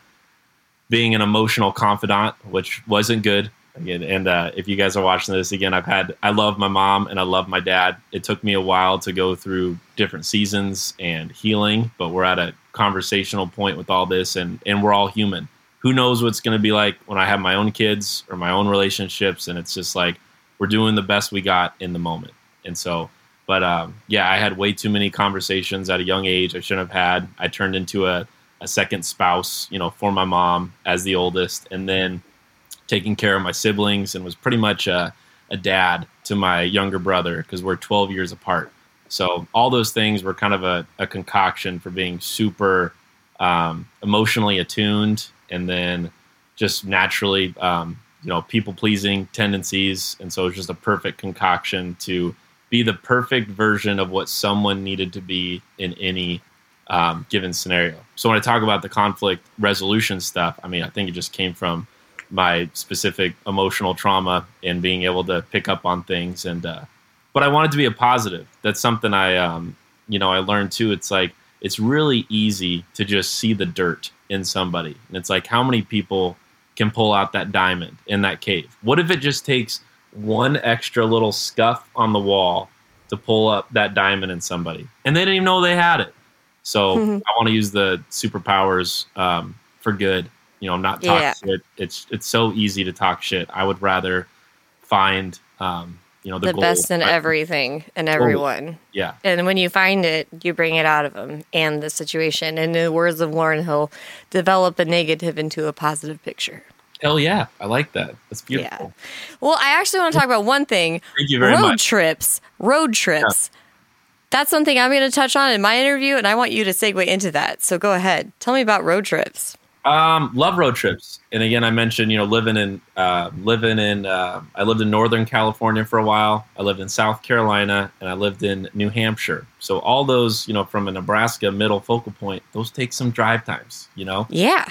being an emotional confidant, which wasn't good again. And uh, if you guys are watching this again, I've had I love my mom and I love my dad. It took me a while to go through different seasons and healing, but we're at a conversational point with all this, and and we're all human. Who knows what's going to be like when I have my own kids or my own relationships? And it's just like we're doing the best we got in the moment. And so, but um, yeah, I had way too many conversations at a young age I shouldn't have had. I turned into a a second spouse, you know, for my mom as the oldest, and then taking care of my siblings, and was pretty much a, a dad to my younger brother because we're 12 years apart. So all those things were kind of a, a concoction for being super um, emotionally attuned, and then just naturally, um, you know, people pleasing tendencies, and so it was just a perfect concoction to be the perfect version of what someone needed to be in any um, given scenario. So when I talk about the conflict resolution stuff, I mean, I think it just came from my specific emotional trauma and being able to pick up on things. And uh, but I wanted to be a positive. That's something I, um, you know, I learned too. It's like it's really easy to just see the dirt in somebody, and it's like how many people can pull out that diamond in that cave. What if it just takes one extra little scuff on the wall to pull up that diamond in somebody, and they didn't even know they had it? So mm-hmm. I want to use the superpowers um, for good. You know, not talk yeah. shit. It's it's so easy to talk shit. I would rather find um, you know the, the best in everything and everyone. Yeah. And when you find it, you bring it out of them and the situation. And in the words of Lauryn Hill, develop a negative into a positive picture. Hell yeah, I like that. That's beautiful. Yeah. Well, I actually want to talk about one thing. Thank you very road much. Road trips. Road trips. Yeah that's something I'm going to touch on in my interview, and I want you to segue into that. So go ahead. Tell me about road trips. Um, love road trips, and again, I mentioned you know living in uh, living in uh, I lived in Northern California for a while. I lived in South Carolina, and I lived in New Hampshire. So all those you know from a Nebraska middle focal point, those take some drive times. You know. Yeah.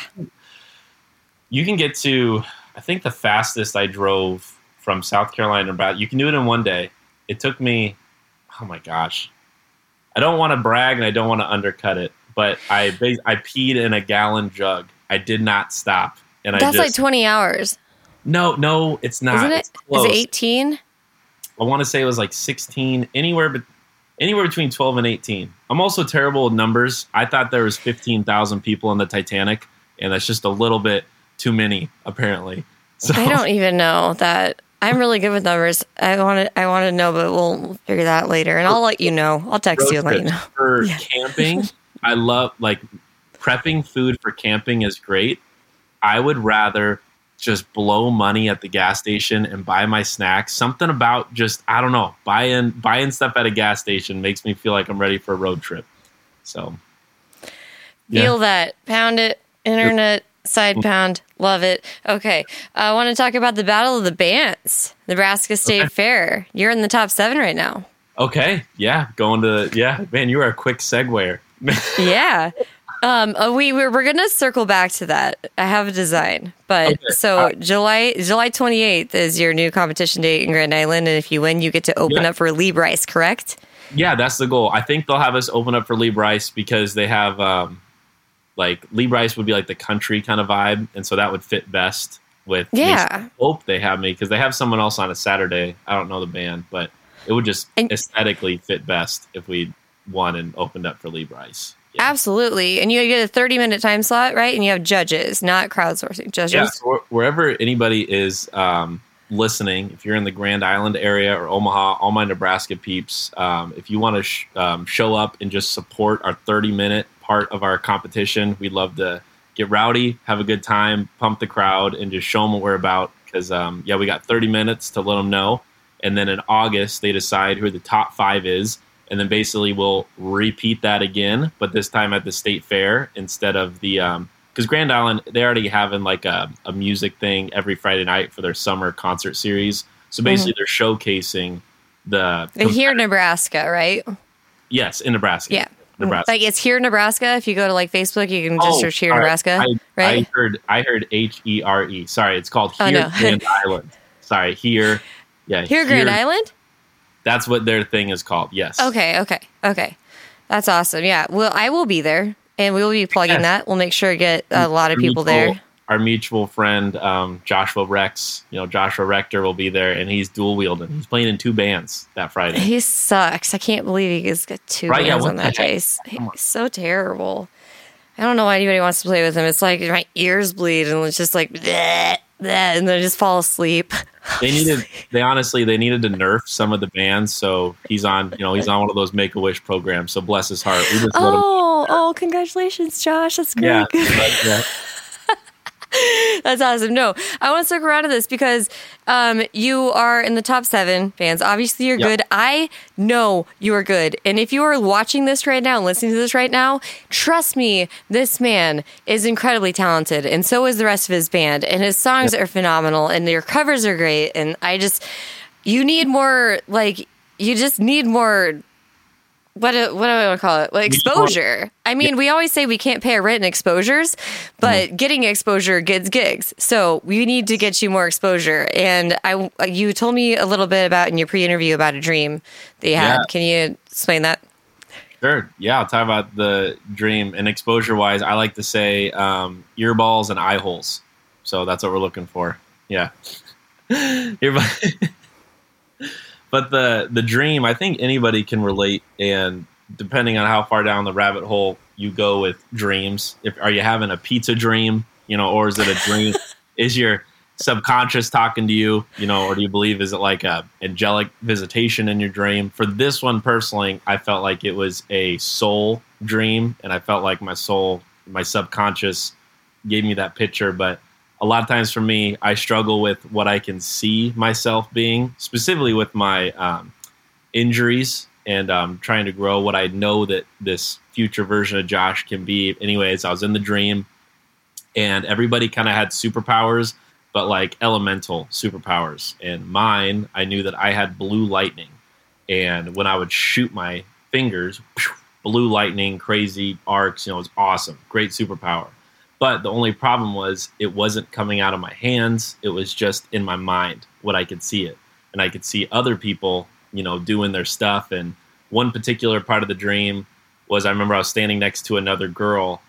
You can get to. I think the fastest I drove from South Carolina about you can do it in one day. It took me. Oh my gosh, I don't want to brag and I don't want to undercut it, but I I peed in a gallon jug. I did not stop, and that's I just, like twenty hours. No, no, it's not. Isn't it? Is it eighteen? I want to say it was like sixteen, anywhere but anywhere between twelve and eighteen. I'm also terrible with numbers. I thought there was fifteen thousand people on the Titanic, and that's just a little bit too many, apparently. So, I don't even know that. I'm really good with numbers. I want to. I want to know, but we'll figure that out later, and I'll let you know. I'll text you and let you know. For yeah. camping, I love like prepping food for camping is great. I would rather just blow money at the gas station and buy my snacks. Something about just I don't know buying buying stuff at a gas station makes me feel like I'm ready for a road trip. So feel that pound it internet Side mm-hmm. pound. Love it. Okay. I want to talk about the Battle of the Bands, Nebraska State okay. Fair. You're in the top seven right now. Okay. Yeah. Going to, yeah. Man, you are a quick seguer. yeah. Um, uh, we we're, we're gonna circle back to that. I have a design, but okay. so July July 28th is your new competition date in Grand Island, and if you win, you get to open yeah. up for Lee Brice. Correct? Yeah, that's the goal. I think they'll have us open up for Lee Brice because they have um, like Lee Brice would be like the country kind of vibe, and so that would fit best with. Yeah. Hope they have me because they have someone else on a Saturday. I don't know the band, but it would just and, aesthetically fit best if we won and opened up for Lee Brice. Yeah. Absolutely, and you get a thirty-minute time slot, right? And you have judges, not crowdsourcing judges. Yeah, so wherever anybody is um, listening, if you're in the Grand Island area or Omaha, all my Nebraska peeps, um, if you want to sh- um, show up and just support our thirty-minute part of our competition. We'd love to get rowdy, have a good time, pump the crowd, and just show them what we're about. Because um, yeah, we got 30 minutes to let them know, and then in August they decide who the top five is, and then basically we'll repeat that again, but this time at the state fair instead of the because um, Grand Island they already having like a, a, music thing every Friday night for their summer concert series. So basically, mm-hmm. they're showcasing the here in Nebraska, right? Yes, in Nebraska. Yeah. Nebraska. Like it's here, in Nebraska. If you go to like Facebook, you can just oh, search here, Nebraska. I, right? I heard I heard H E R E. Sorry, it's called here oh, no. Grand Island. Sorry, here. Yeah, here, here Grand Island. That's what their thing is called. Yes. Okay. Okay. Okay. That's awesome. Yeah. Well, I will be there, and we will be plugging yes. that. We'll make sure to get a lot of people there our mutual friend um, Joshua Rex, you know Joshua Rector will be there, and he's dual wielding. He's playing in two bands that Friday. He sucks. I can't believe he's got two right, bands yeah, on that day. He's so terrible. I don't know why anybody wants to play with him. It's like my ears bleed, and it's just like bleh, bleh, and then I just fall asleep. They needed. they honestly they needed to nerf some of the bands, so he's on. You know, he's on one of those Make a Wish programs. So bless his heart. oh, Oh, oh, congratulations, Josh. That's great. Yeah, yeah. That's awesome. No, I want to circle around to this because um, you are in the top seven fans. Obviously, you're Yep. good. I know you are good. And if you are watching this right now and listening to this right now, trust me, this man is incredibly talented. And so is the rest of his band. And his songs are phenomenal. And your covers are great. And I just, you need more, like, you just need more what do, what do I want to call it? Like exposure. I mean, we always say we can't pay our rent in exposures, but Mm-hmm. getting exposure gets gigs. So we need to get you more exposure. And I, you told me a little bit about in your pre-interview about a dream that you had. Yeah. Can you explain that? Sure. Yeah, I'll talk about the dream and exposure wise. I like to say um, earballs and eye holes. So that's what we're looking for. Yeah. But the the dream, I think anybody can relate, and depending on how far down the rabbit hole you go with dreams, if are you having a pizza dream, you know, or is it a dream? is your subconscious talking to you, you know, or do you believe is it like a angelic visitation in your dream? For this one personally, I felt like it was a soul dream, and I felt like my soul, my subconscious, gave me that picture, but a lot of times for me, I struggle with what I can see myself being, specifically with my um, injuries and um, trying to grow what I know that this future version of Josh can be. Anyways, I was in the dream, and everybody kind of had superpowers, but like elemental superpowers. And mine, I knew that I had blue lightning, and when I would shoot my fingers, blue lightning, crazy arcs, you know, it was awesome, great superpower. But the only problem was it wasn't coming out of my hands. It was just in my mind what I could see it. And I could see other people, you know, doing their stuff. And one particular part of the dream was I remember I was standing next to another girl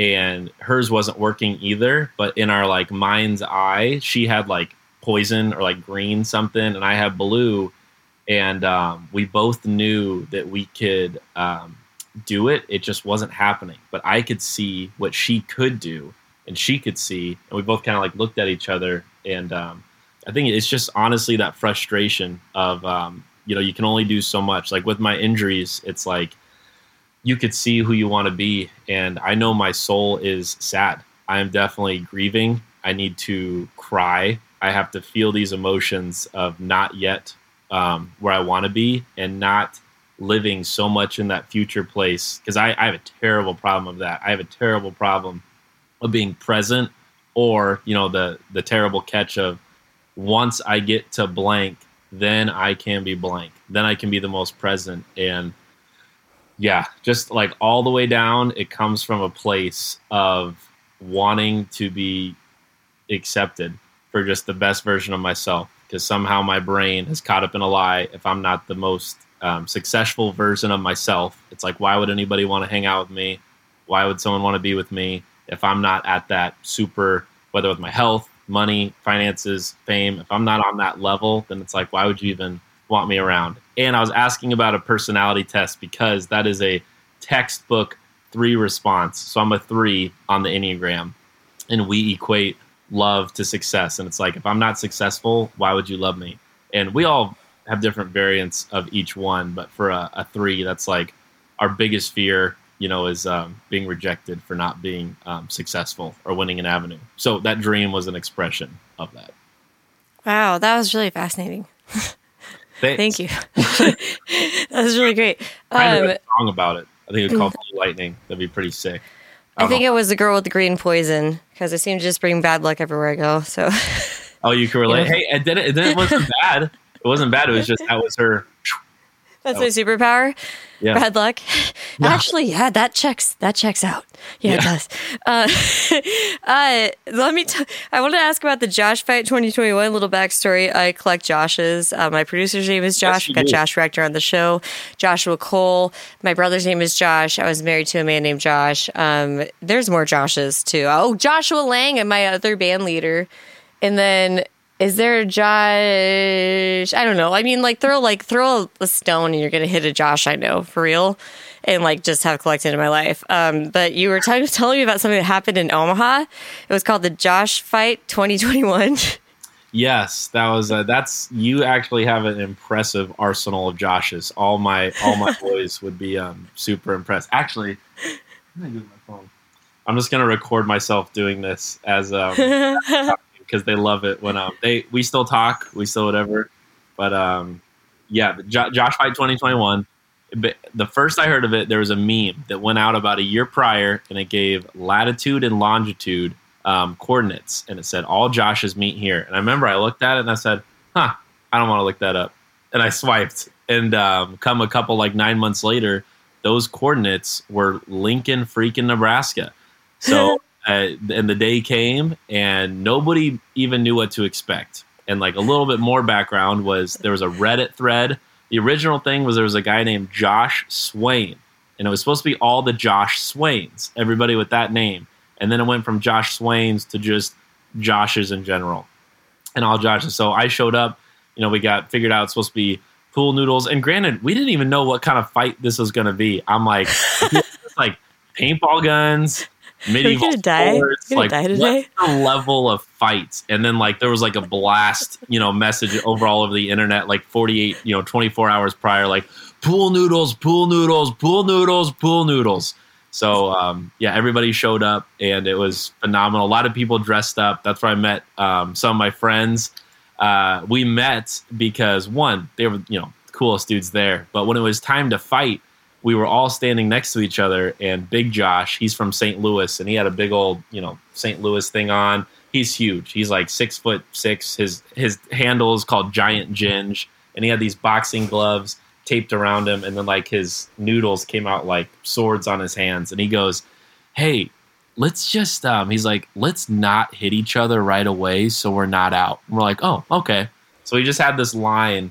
and hers wasn't working either. But in our like mind's eye, she had like poison or like green something, and I had blue. And um, we both knew that we could um, do it. It just wasn't happening. But I could see what she could do, and she could see, and we both kind of like looked at each other. And um, I think it's just honestly that frustration of um, you know you can only do so much. Like with my injuries, it's like you could see who you want to be, and I know my soul is sad. I am definitely grieving. I need to cry. I have to feel these emotions of not yet um, where I want to be, and not living so much in that future place because I, I have a terrible problem of that. I have a terrible problem of being present or, you know, the the terrible catch of once I get to blank, then I can be blank. Then I can be the most present and yeah, just like all the way down, it comes from a place of wanting to be accepted for just the best version of myself because somehow my brain has caught up in a lie if I'm not the most um, successful version of myself. It's like, why would anybody want to hang out with me? Why would someone want to be with me if I'm not at that super, whether with my health, money, finances, fame, if I'm not on that level, then it's like, why would you even want me around? And I was asking about a personality test because that is a textbook three response. So I'm a three on the Enneagram, and we equate love to success. And it's like, if I'm not successful, why would you love me? And we all have different variants of each one, but for a, a three, that's like our biggest fear, you know, is um, being rejected for not being um, successful or winning an avenue. So that dream was an expression of that. Wow, that was really fascinating. Thank you. that was really great. I Um, read a song about it. I think it's called Blue Lightning. That'd be pretty sick. I don't think know. it was the girl with the green poison because it seemed to just bring bad luck everywhere I go. So Oh, you can relate. Yeah. Hey, it didn't. It didn't. It wasn't bad. It wasn't bad. It was just that was her. that's my superpower. Oh. Yeah. Bad luck. Actually, yeah, that checks. That checks out. Yeah, it Yeah. does. Uh, uh, let me. T- I want to ask about the Josh Fight 2021. Little backstory. I collect Josh's. Uh, my producer's name is Josh. We've got do. Josh Rector on the show. Joshua Cole. My brother's name is Josh. I was married to a man named Josh. Um, there's more Joshes too. Oh, Joshua Lang and my other band leader. And then is there a Josh? I don't know. I mean, like throw like throw a stone and you're gonna hit a Josh. I know for real, and like just have collected in my life. Um, but you were t- telling me about something that happened in Omaha. It was called the Josh Fight 2021. Yes, that was. Uh, that's you. Actually, have an impressive arsenal of Joshes. All my all my boys would be um, super impressed. Actually, What do I do with my phone? I'm just gonna record myself doing this as um because they love it when um they we still talk, we still whatever, but um yeah, jo- Josh Fight 2021. But the first I heard of it, there was a meme that went out about a year prior, and it gave latitude and longitude um, coordinates, and it said all Joshes meet here. And I remember I looked at it and I said, "Huh, I don't want to look that up," and I swiped. And um, come a couple like nine months later, those coordinates were Lincoln, freaking Nebraska. So, uh, and the day came, and nobody even knew what to expect. And like a little bit more background was there was a Reddit thread. The original thing was there was a guy named Josh Swain, and it was supposed to be all the Josh Swains, everybody with that name. And then it went from Josh Swains to just Joshes in general, and all Joshes. So I showed up. You know, we got figured out it's supposed to be pool noodles. And granted, we didn't even know what kind of fight this was going to be. I'm like, like paintball guns, medieval Are gonna die? sports, gonna like die today? the level of fights? And then like there was like a blast, you know, message over all over the internet, like 48, you know, 24 hours prior, like pool noodles, pool noodles, pool noodles, pool noodles. So um, yeah, everybody showed up and it was phenomenal. A lot of people dressed up. That's where I met um, some of my friends. Uh, we met because one, they were you know coolest dudes there. But when it was time to fight, we were all standing next to each other. And Big Josh, he's from St. Louis, and he had a big old you know St. Louis thing on. He's huge. He's like six foot six. His his handle is called Giant Ginge, and he had these boxing gloves taped around him, and then like his noodles came out like swords on his hands. And he goes, "Hey, let's just," um, he's like, "Let's not hit each other right away, so we're not out." And we're like, "Oh, okay." So we just had this line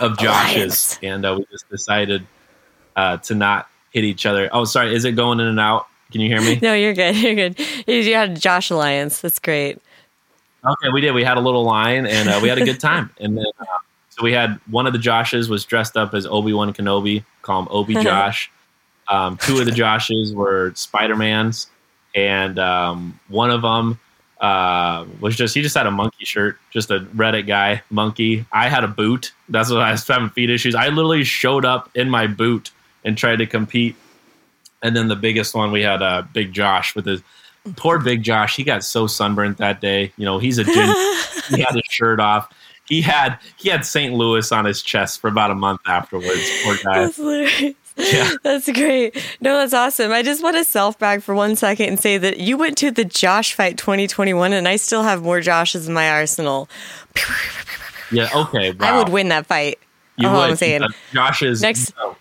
of Josh's, Alliance. and uh, we just decided uh, to not hit each other. Oh, sorry, is it going in and out? Can you hear me? No, you're good. You're good. You had Josh Alliance. That's great. Okay, we did. We had a little line, and uh, we had a good time. And then, uh, so we had one of the Joshes was dressed up as Obi Wan Kenobi, call him Obi Josh. Um, two of the Joshes were Spider Mans, and um, one of them uh, was just he just had a monkey shirt, just a Reddit guy monkey. I had a boot. That's what I was having feet issues. I literally showed up in my boot and tried to compete. And then the biggest one we had uh, Big Josh with his poor Big Josh. He got so sunburnt that day. You know, he's a gin. he had his shirt off. He had he had St. Louis on his chest for about a month afterwards. Poor guy. That's hilarious. Yeah. That's great. No, that's awesome. I just want to self brag for one second and say that you went to the Josh Fight 2021, and I still have more Joshes in my arsenal. Yeah. Okay. I would win that fight. You That's all I'm would. saying. Uh, Josh is Next- oh,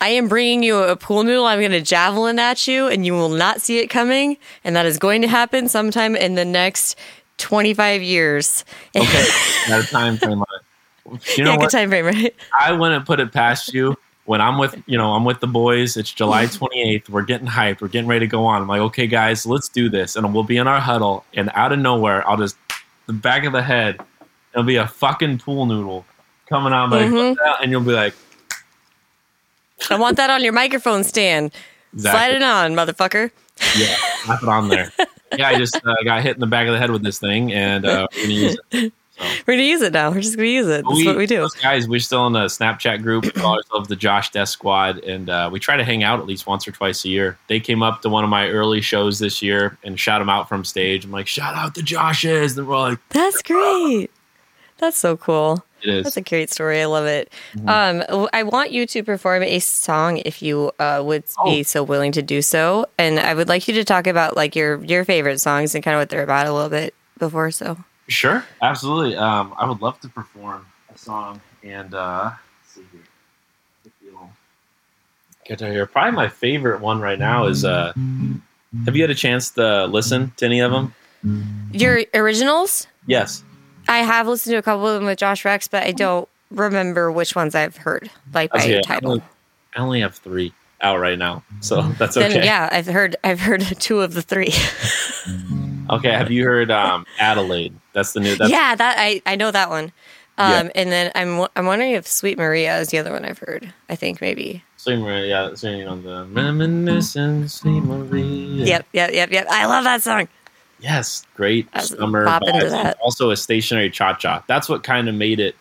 I am bringing you a pool noodle. I'm going to javelin at you, and you will not see it coming. And that is going to happen sometime in the next 25 years. okay. Got a time frame on it. You know yeah, good what? time frame, right? I wouldn't put it past you. When I'm with, you know, I'm with the boys. It's July 28th. We're getting hyped. We're getting ready to go on. I'm like, okay, guys, let's do this. And we'll be in our huddle. And out of nowhere, I'll just the back of the head. It'll be a fucking pool noodle coming out. Like, Mhm. And you'll be like, I want that on your microphone stand. Slide it on, motherfucker. Yeah, slap it on there. Yeah, I just uh, got hit in the back of the head with this thing, and uh, we're gonna use it. We're going to use it now. We're just going to use it. That's what we do. guys, we're still in a Snapchat group. We call ourselves the Josh Desk Squad, and uh, we try to hang out at least once or twice a year. They came up to one of my early shows this year and shout them out from stage. I'm like, shout out the Joshes. And we're like, That's great. That's so cool. It is. That's a great story. I love it. Mm-hmm. Um, I want you to perform a song if you uh, would be Oh. so willing to do so, and I would like you to talk about like your your favorite songs and kind of what they're about a little bit before. So Sure, absolutely. Um, I would love to perform a song, and uh, let's see here. Get the little- Get to here. Probably my favorite one right now is. Uh, have you had a chance to listen to any of them? your originals, Yes. I have listened to a couple of them with Josh Rex, but I don't remember which ones I've heard like by Okay, I title. only, I only have three out right now, so that's Then okay. yeah, I've heard I've heard two of the three. Okay, have you heard um, Adelaide? That's the new. That's, yeah, that I I know that one. Um, Yeah. and then I'm I'm wondering if Sweet Maria is the other one I've heard. I think maybe. Sweet Maria, yeah, singing on the reminiscent Sweet Maria. Yep, yep, yep, yep. I love that song. Yes, great I summer. Also, a stationary cha cha. That's what kind of made it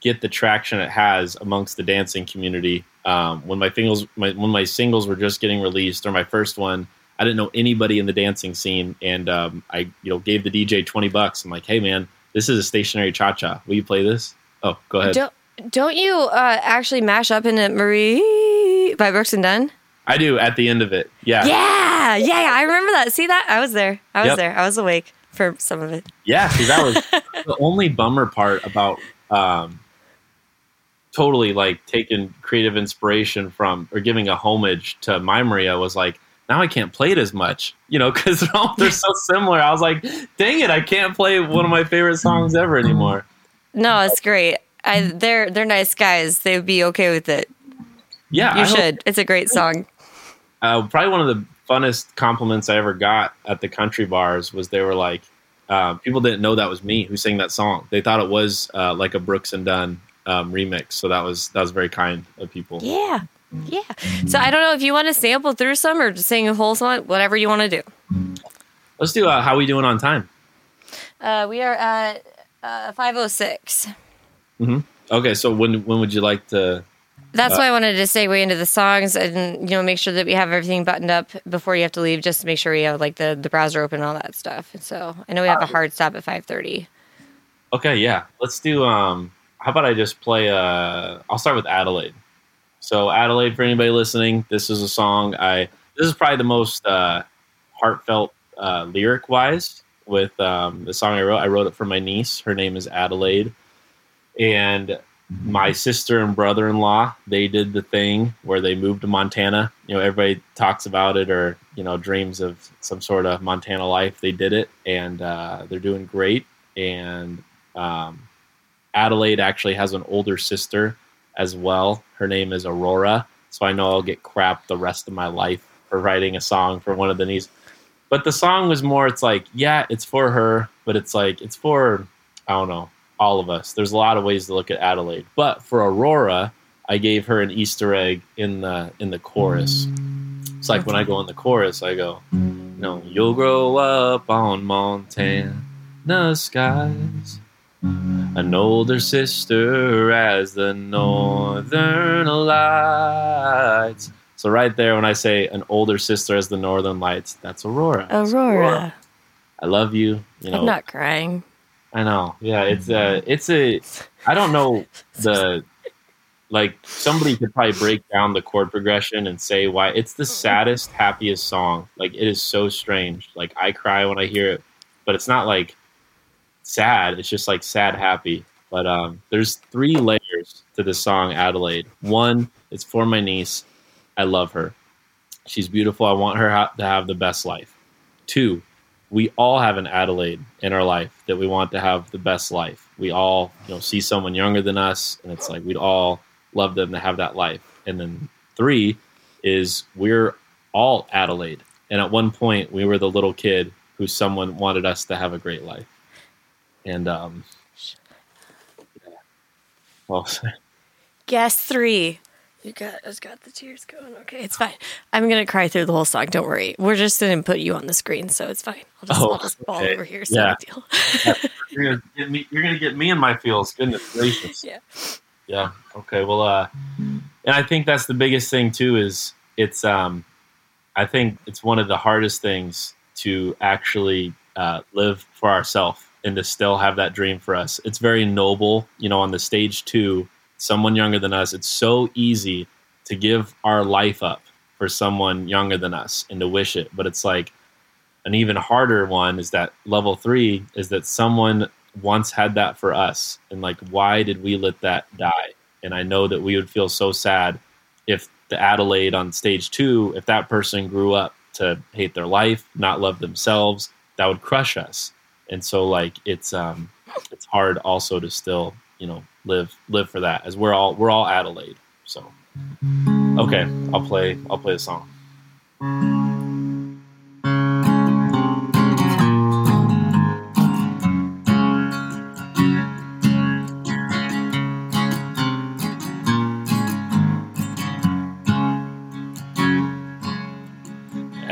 get the traction it has amongst the dancing community. um, when my singles my, when my singles were just getting released or my first one. I didn't know anybody in the dancing scene, and um, I you know gave the DJ twenty bucks. I'm like, hey man, this is a stationary cha cha. Will you play this? Oh, go ahead. Don't, don't you uh, actually mash up in into Marie by Brooks and Dunn? I do at the end of it. Yeah. Yeah, yeah, yeah. I remember that. See that? I was there. I was yep. there. I was awake for some of it. Yeah, see, that was the only bummer part about um, totally like taking creative inspiration from or giving a homage to My Maria was like now I can't play it as much, you know, because they're, so similar. I was like, dang it, I can't play one of my favorite songs ever anymore. No, it's great. I, they're they're nice guys. They would be okay with it. Yeah, you should. It's a great song. Uh, probably one of the funnest compliments I ever got at the country bars was they were like, uh, people didn't know that was me who sang that song. They thought it was uh, like a Brooks and Dunn um, remix. So that was that was very kind of people. Yeah, yeah. So I don't know if you want to sample through some or just sing a whole song, whatever you want to do. Let's do. Uh, how we doing on time? Uh, we are at uh, five oh six. Mm-hmm. Okay, so when when would you like to? That's uh, why I wanted to segue into the songs and you know make sure that we have everything buttoned up before you have to leave, just to make sure we have like the the browser open and all that stuff. So I know we have a hard stop at five thirty. Okay, yeah, let's do. Um, how about I just play? Uh, I'll start with Adelaide. So Adelaide, for anybody listening, this is a song I. This is probably the most uh, heartfelt uh, lyric wise with um, the song I wrote. I wrote it for my niece. Her name is Adelaide, and my sister and brother-in-law they did the thing where they moved to montana. You know everybody talks about it or you know dreams of some sort of montana life. They did it and uh, they're doing great. And um, adelaide actually has an older sister as well. Her name is aurora. So i know i'll get crap the rest of my life for writing a song for one of the niece. But the song was more it's like yeah it's for her but it's like it's for i don't know all of us. There's a lot of ways to look at Adelaide, but for Aurora, I gave her an Easter egg in the in the chorus. It's like when I go in the chorus, I go, you know, you'll grow up on Montana skies, an older sister as the northern lights. So right there, when I say an older sister as the northern lights, that's Aurora. Aurora. Aurora. I love you. You know, I'm not crying. I know. Yeah, it's a, it's a. I don't know the, like somebody could probably break down the chord progression and say why it's the saddest, happiest song. Like it is so strange. Like I cry when I hear it, but it's not like sad. It's just like sad, happy. But um, there's three layers to the song Adelaide. One, it's for my niece. I love her. She's beautiful. I want her to have the best life. Two, we all have an Adelaide in our life that we want to have the best life. We all, you know, see someone younger than us, and it's like we'd all love them to have that life. And then three is we're all Adelaide, and at one point we were the little kid who someone wanted us to have a great life. And um, yeah. well, guess three. You got has got the tears going. Okay, it's fine. I'm gonna cry through the whole song. Don't worry. We're just gonna put you on the screen, so it's fine. I'll just, oh, I'll just fall okay. over here. So yeah. deal. you're, gonna get me, you're gonna get me in my feels. Goodness gracious. Yeah. Yeah. Okay. Well, uh, and I think that's the biggest thing too. Is it's um, I think it's one of the hardest things to actually uh, live for ourselves and to still have that dream for us. It's very noble, you know, on the stage too someone younger than us, it's so easy to give our life up for someone younger than us and to wish it. But it's like an even harder one is that level three is that someone once had that for us. And like, why did we let that die? And I know that we would feel so sad if the Adelaide on stage two, if that person grew up to hate their life, not love themselves, that would crush us. And so like it's um it's hard also to still, you know, live live for that as we're all we're all Adelaide. So okay, I'll play I'll play a song.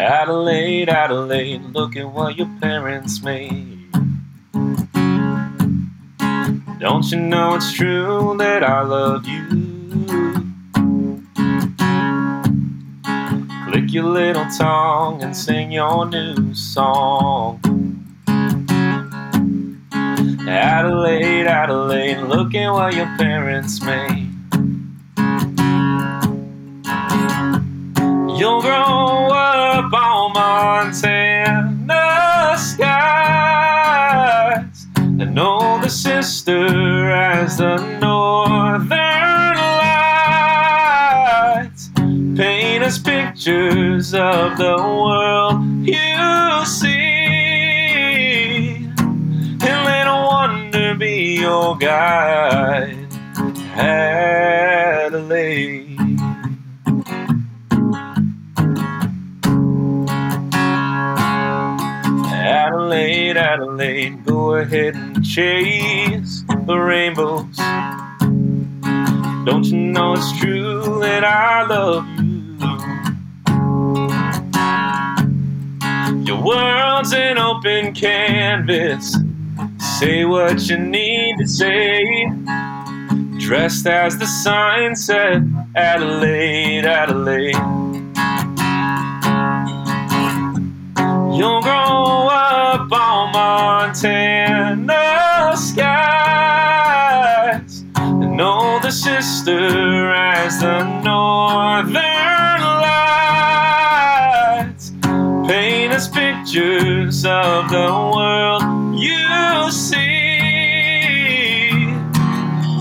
Adelaide, Adelaide, look at what your parents made. Don't you know it's true that I love you? Click your little tongue and sing your new song. Adelaide, Adelaide, look at what your parents made. You'll grow the sister as the northern lights. Paint us pictures of the world you see, and let wonder be your guide, Adelaide. Chase the rainbows. Don't you know it's true that I love you? Your world's an open canvas. Say what you need to say. Dressed as the sign said, Adelaide, Adelaide. You'll grow up on Montana sister as the northern lights. Paint us pictures of the world you see,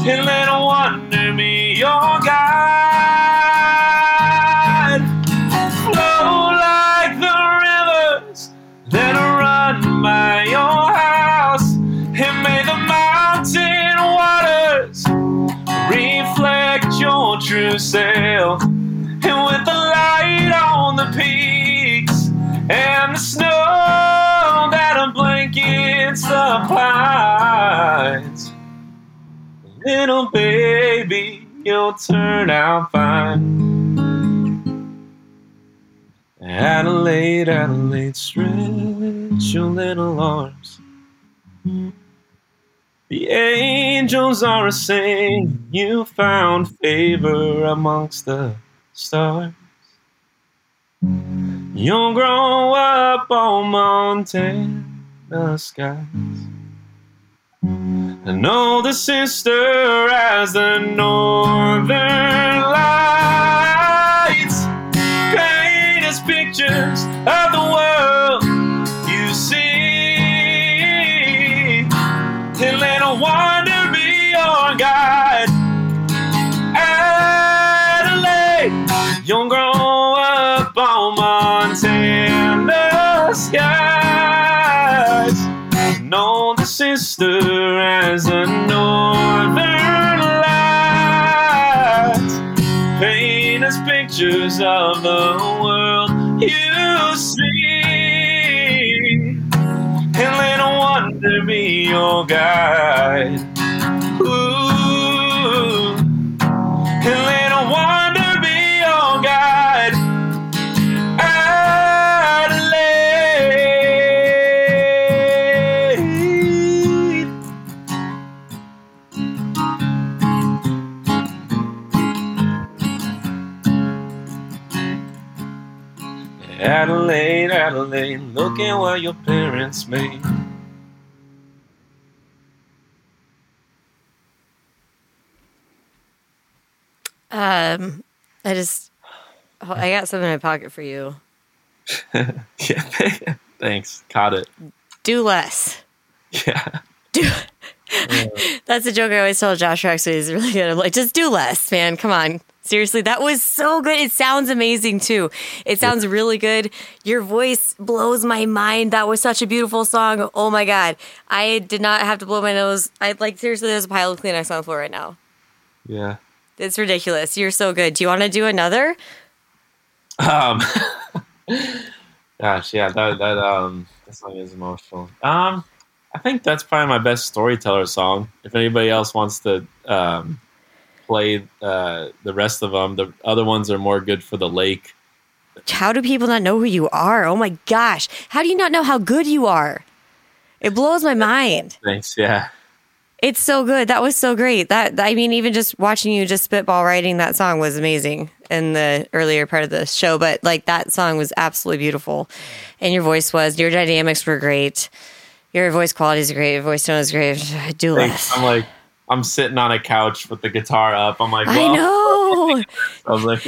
and let little baby, you'll turn out fine. Adelaide, Adelaide, stretch your little arms. The angels are a saying you found favor amongst the stars. You'll grow up on Montana uh, skies. I know the sister as the northern lights. Paint us pictures of the world sister as the northern lights. Paint us pictures of the world you see. And let wonder be your guide. Adelaide, look at what your parents made. Um, I just, oh, I got something in my pocket for you. yeah, thanks. Caught it. Do less. Yeah. Do. That's a joke I always tell Josh. Actually, is really good. I'm like, just do less, man. Come on. Seriously, that was so good. It sounds amazing too. It sounds really good. Your voice blows my mind. That was such a beautiful song. Oh my god, I did not have to blow my nose. I like seriously. There's a pile of Kleenex on the floor right now. Yeah. It's ridiculous. You're so good. Do you want to do another? Um. gosh, yeah. That that um that song is emotional. Um, I think that's probably my best storyteller song. If anybody else wants to um play uh the rest of them, the other ones are more good for the lake. How do people not know who you are? Oh my gosh. How do you not know how good you are? It blows my mind. Thanks. Yeah. It's so good. That was so great. That I mean, even just watching you just spitball writing that song was amazing in the earlier part of the show. But like that song was absolutely beautiful, and your voice was. Your dynamics were great. Your voice quality is great. Your voice tone is great. I do less. I'm like, I'm sitting on a couch with the guitar up. I'm like, well, I know. I was like.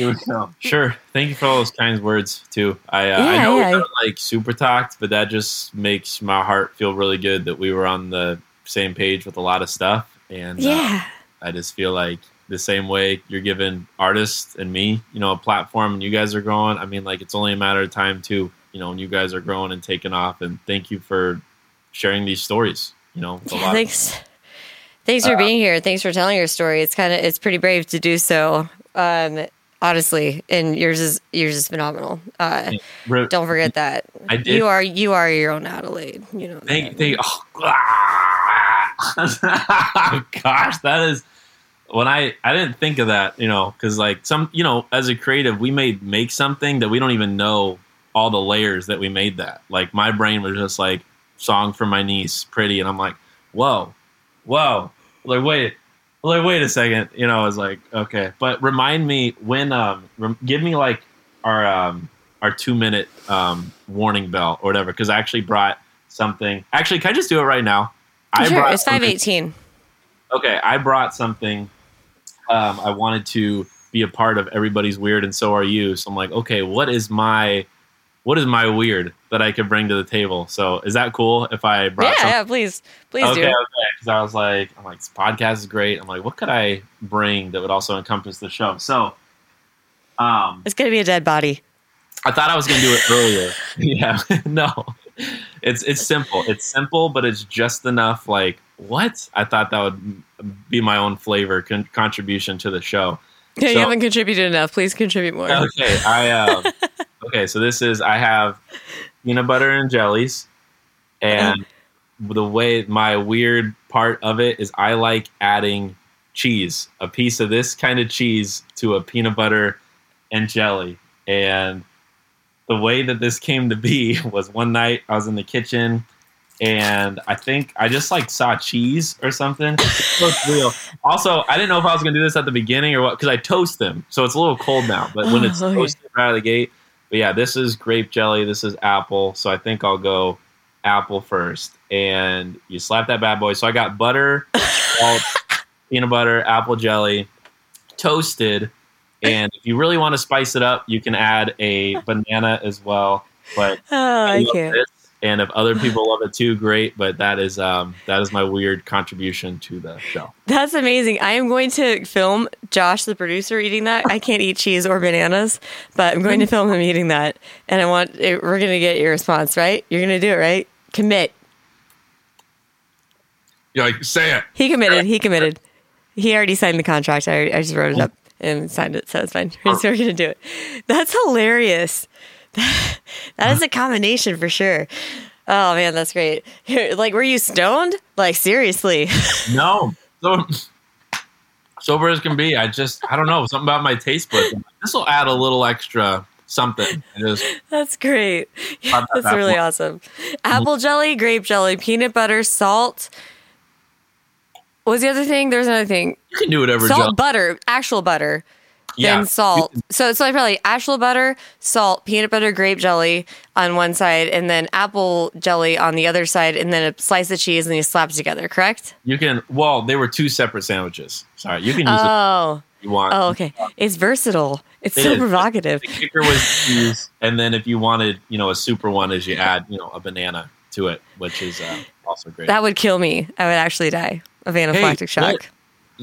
Sure. Thank you for all those kind words too. I uh, I know yeah. we haven't like super talked, but that just makes my heart feel really good that we were on the same page with a lot of stuff. And uh, Yeah. I just feel like the same way you're giving artists and me, you know, a platform and you guys are growing. I mean, like it's only a matter of time too, you know, when you guys are growing and taking off. And thank you for sharing these stories. You know, Yeah, lot of- thanks. For being here. Thanks for telling your story. It's kind of it's pretty brave to do so. Um, honestly, and yours is yours is phenomenal. Uh, Re- don't forget that. I did- You are you are your own Adelaide. You know. Thank, thank, oh, ah. gosh, that is when I I didn't think of that, you know, because like some, you know, as a creative, we may make something that we don't even know all the layers that we made that. Like my brain was just like song for my niece, pretty, and I'm like, whoa, whoa, like wait. Like wait a second, you know. I was like, okay, but remind me when, um, rem- give me like our um, our two minute um, warning bell or whatever, because I actually brought something. Actually, can I just do it right now? I sure, brought it's 518. Okay, I brought something. Um, I wanted to be a part of everybody's weird, and so are you. So I'm like, okay, what is my, what is my weird that I could bring to the table? So is that cool if I brought? Yeah, yeah. Please, please okay, do. okay. Because I was like, I'm like, this podcast is great. I'm like, what could I bring that would also encompass the show? So, um, It's gonna be a dead body. I thought I was going to do it earlier. yeah, no, it's it's simple. It's simple, but it's just enough. Like what? I thought that would be my own flavor con- contribution to the show. Yeah, you haven't contributed enough. Please contribute more. Okay, I um, okay. So this is I have peanut butter and jellies, and the way my weird part of it is I like adding cheese, a piece of this kind of cheese to a peanut butter and jelly, and the way that this came to be was one night I was in the kitchen. And I think I just like saw cheese or something. Real. Also, I didn't know if I was gonna do this at the beginning or what because I toast them, so it's a little cold now. But when it's Oh, toasted right out of the gate, but yeah, this is grape jelly. This is apple. So I think I'll go apple first, and you slap that bad boy. So I got butter, salt, peanut butter, apple jelly, toasted. And if you really want to spice it up, you can add a banana as well. But Oh, I love can't. this. And if other people love it too, great. But that is um, that is my weird contribution to the show. That's amazing. I am going to film Josh, the producer, eating that. I can't eat cheese or bananas, but I'm going to film him eating that. And I want, we're going to get your response, right? You're going to do it, right? Commit. You're like, say it. He committed. He committed. He already signed the contract. I, I just wrote it up and signed it, so it's fine. So we're going to do it. That's hilarious. that is a combination for sure. Oh man, that's great. Like, were you stoned? Like, seriously? No, so sober as can be. I just I don't know something about my taste buds. This will add a little extra something. Is That's great. Yeah, that That's apple. really awesome. Apple jelly, grape jelly, peanut butter, salt. What was the other thing? There's another thing. you can do whatever. Salt, Jill. butter, actual butter, Yeah, then salt. So it's like probably actual butter, salt, peanut butter, grape jelly on one side, and then apple jelly on the other side, and then a slice of cheese, and you slap it together. Correct? You can. Well, they were two separate sandwiches. Sorry, you can use Oh, if you want. oh, okay. It's versatile. It's It so is. provocative. The kicker was cheese, and then if you wanted, you know, a super one, is you add, you know, a banana to it, which is uh, also great. That would kill me. I would actually die of anaphylactic shock. what?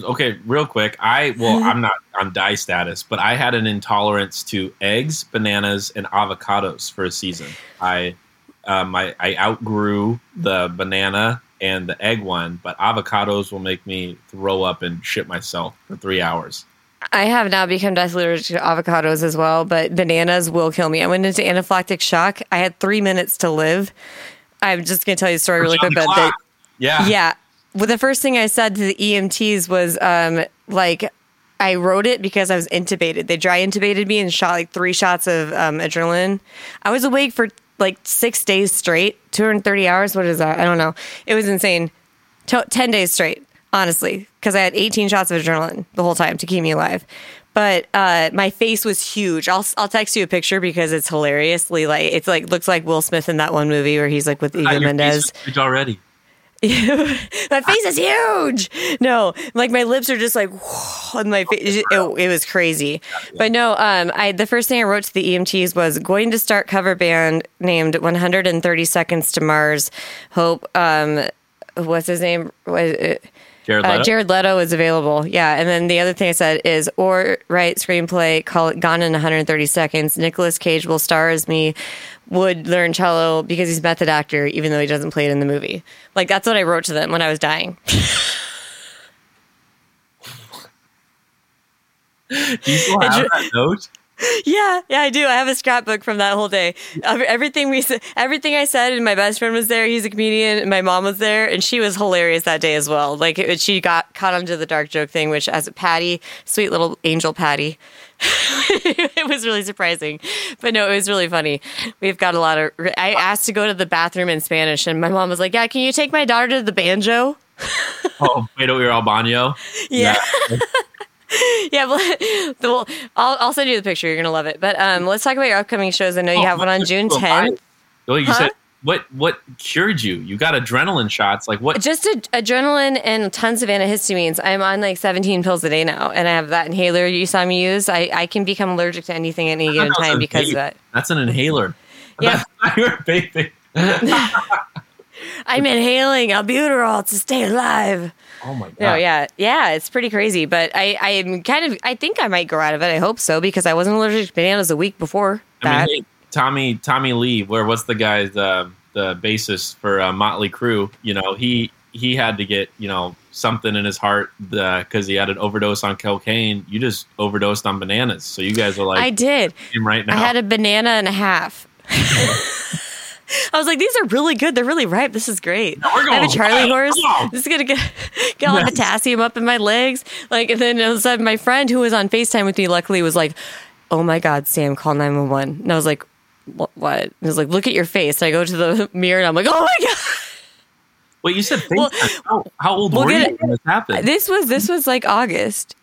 Okay, real quick. I well, I'm not on die status, but I had an intolerance to eggs, bananas, and avocados for a season. I um, I, I outgrew the banana and the egg one, but avocados will make me throw up and shit myself for three hours. I have now become deathly allergic to avocados as well, but bananas will kill me. I went into anaphylactic shock. I had three minutes to live. I'm just going to tell you a story really quick. But yeah, yeah, well, the first thing I said to the EMTs was um, like, I wrote it because I was intubated. They dry intubated me and shot like three shots of um, adrenaline. I was awake for like six days straight, 230 hours. What is that? I don't know. It was insane. To- 10 days straight. honestly, because I had 18 shots of adrenaline the whole time to keep me alive. But uh, my face was huge. I'll I'll text you a picture because it's hilariously like it's like looks like Will Smith in that one movie where he's like with Eva your Mendes. face is huge already. my face is huge. No, like my lips are just like, and my face. It, it was crazy. But no, um, I the first thing I wrote to the EMTs was going to start cover band named 130 Seconds to Mars. Hope, um, what's his name? Was it? Jared Uh, Leto. Jared Leto is available. Yeah. And then the other thing I said is, or write screenplay, call it Gone in 130 Seconds. Nicolas Cage will star as me, would learn cello because he's method actor, even though he doesn't play it in the movie. Like, that's what I wrote to them when I was dying. Do you still have that note? Yeah. Yeah, I do. I have a scrapbook from that whole day. Everything we said, everything I said, and my best friend was there. He's a comedian, and my mom was there, and she was hilarious that day as well. Like, it, she got caught onto the dark joke thing, which, as a Patty, sweet little angel Patty, it was really surprising. But no, it was really funny. We've got a lot of. I asked to go to the bathroom in Spanish, and my mom was like, "Yeah, can you take my daughter to the banjo?" Oh, we Beto Albano. Yeah. Yeah, well, well, I'll, I'll send you the picture. You're gonna love it. But um, let's talk about your upcoming shows. I know you Oh, have one on June what- 10th. Well, you Huh? said what? What cured you? You got adrenaline shots. Like what? Just a, adrenaline and tons of antihistamines. I'm on like 17 pills a day now, and I have that inhaler you saw me use. I, I can become allergic to anything at any given time because of that. That's an inhaler. Yeah. You're vaping. I'm inhaling albuterol to stay alive. Oh my god. No, yeah, yeah, it's pretty crazy. But I, I'm kind of, I think I might grow out of it. I hope so because I wasn't allergic to bananas a week before I that. mean, hey, Tommy Tommy Lee, where what's the guy's the the bassist for uh, Motley Crue? You know, he he had to get you know something in his heart because he had an overdose on cocaine. You just overdosed on bananas, so you guys are like I did. him right now. I had a banana and a half. I was like, these are really good. They're really ripe. This is great. I have a Charlie horse. This is gonna get get all the potassium up in my legs. Like, and then all of a sudden, my friend who was on Facetime with me, luckily, was like, "Oh my God, Sam, call nine one one." And I was like, "What?" what? And he was like, "Look at your face." And I go to the mirror and I'm like, "Oh my God." Wait, you said Well, how, how old we'll were you it- when this happened? This was this was like August.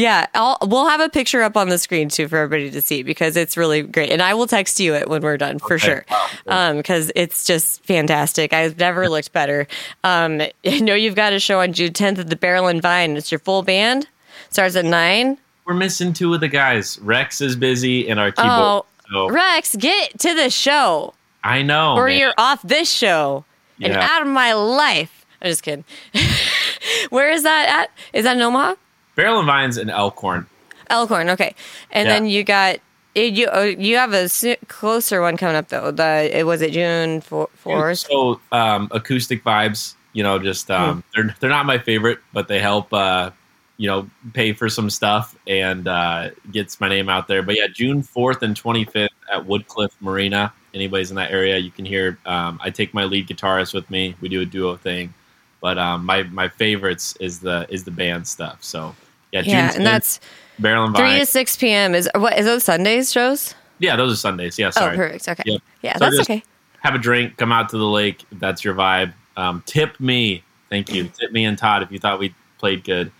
Yeah, I'll we'll have a picture up on the screen too for everybody to see because it's really great, and I will text you it when we're done for Okay. sure, Wow. um, because it's just fantastic. I've never looked better. Um, I know you've got a show on June 10th at the Barrel and Vine. It's your full band. Starts at nine. We're missing two of the guys. Rex is busy, and our keyboard. Oh, so Rex, get to the show, I know. or man. you're off this show and out of my life. I'm just kidding. Where is that at? Is that in Omaha? Barrel and Vines and Elkhorn. Elkhorn, okay. And Yeah. then you got you. Oh, you have a closer one coming up though. The it was it June fourth. So um, acoustic vibes, you know, just Hmm. um, they're they're not my favorite, but they help, uh, you know, pay for some stuff and uh, gets my name out there. But yeah, June fourth and twenty fifth at Woodcliff Marina. Anybody's in that area, you can hear. Um, I take my lead guitarist with me. We do a duo thing, but um, my my favorites is the is the band stuff. So yeah, June Yeah, 10th, and that's Barrel and three to six p.m. Is what is those Sundays shows? Yeah, those are Sundays. Yeah, sorry. Oh, perfect. Okay. Yep. Yeah, So that's okay. have a drink, come out to the lake that's your vibe. Um, tip me, thank you. Tip me and Todd if you thought we played good.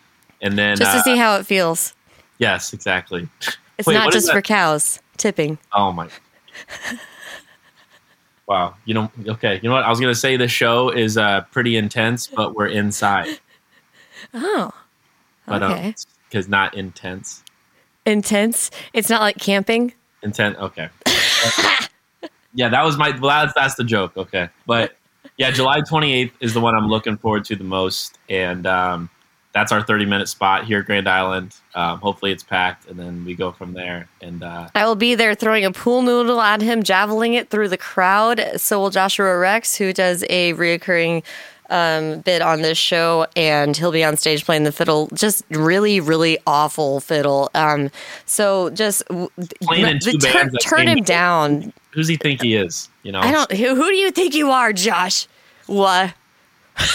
And then, Just to uh, see how it feels. yes, exactly. It's Wait, not just for cows. Tipping. Oh my. Wow. You know, okay. You know what? I was gonna say the show is uh, pretty intense, but we're inside. Oh, But Okay. um, because not intense. intense. It's not like camping. Intent. Okay. yeah, that was my. Well, that's that's the joke. Okay, but yeah, July 28th is the one I'm looking forward to the most, and um, that's our 30 minute spot here at Grand Island. Um, hopefully, it's packed, and then we go from there. And uh, I will be there throwing a pool noodle at him, javeling it through the crowd. So will Joshua Rex, who does a reoccurring um, bit on this show, and he'll be on stage playing the fiddle. Just really, really awful fiddle. Um, so just w- Playing in two turn, turn him down. who's he think he is? You know? I don't. Who, who do you think you are, Josh? What?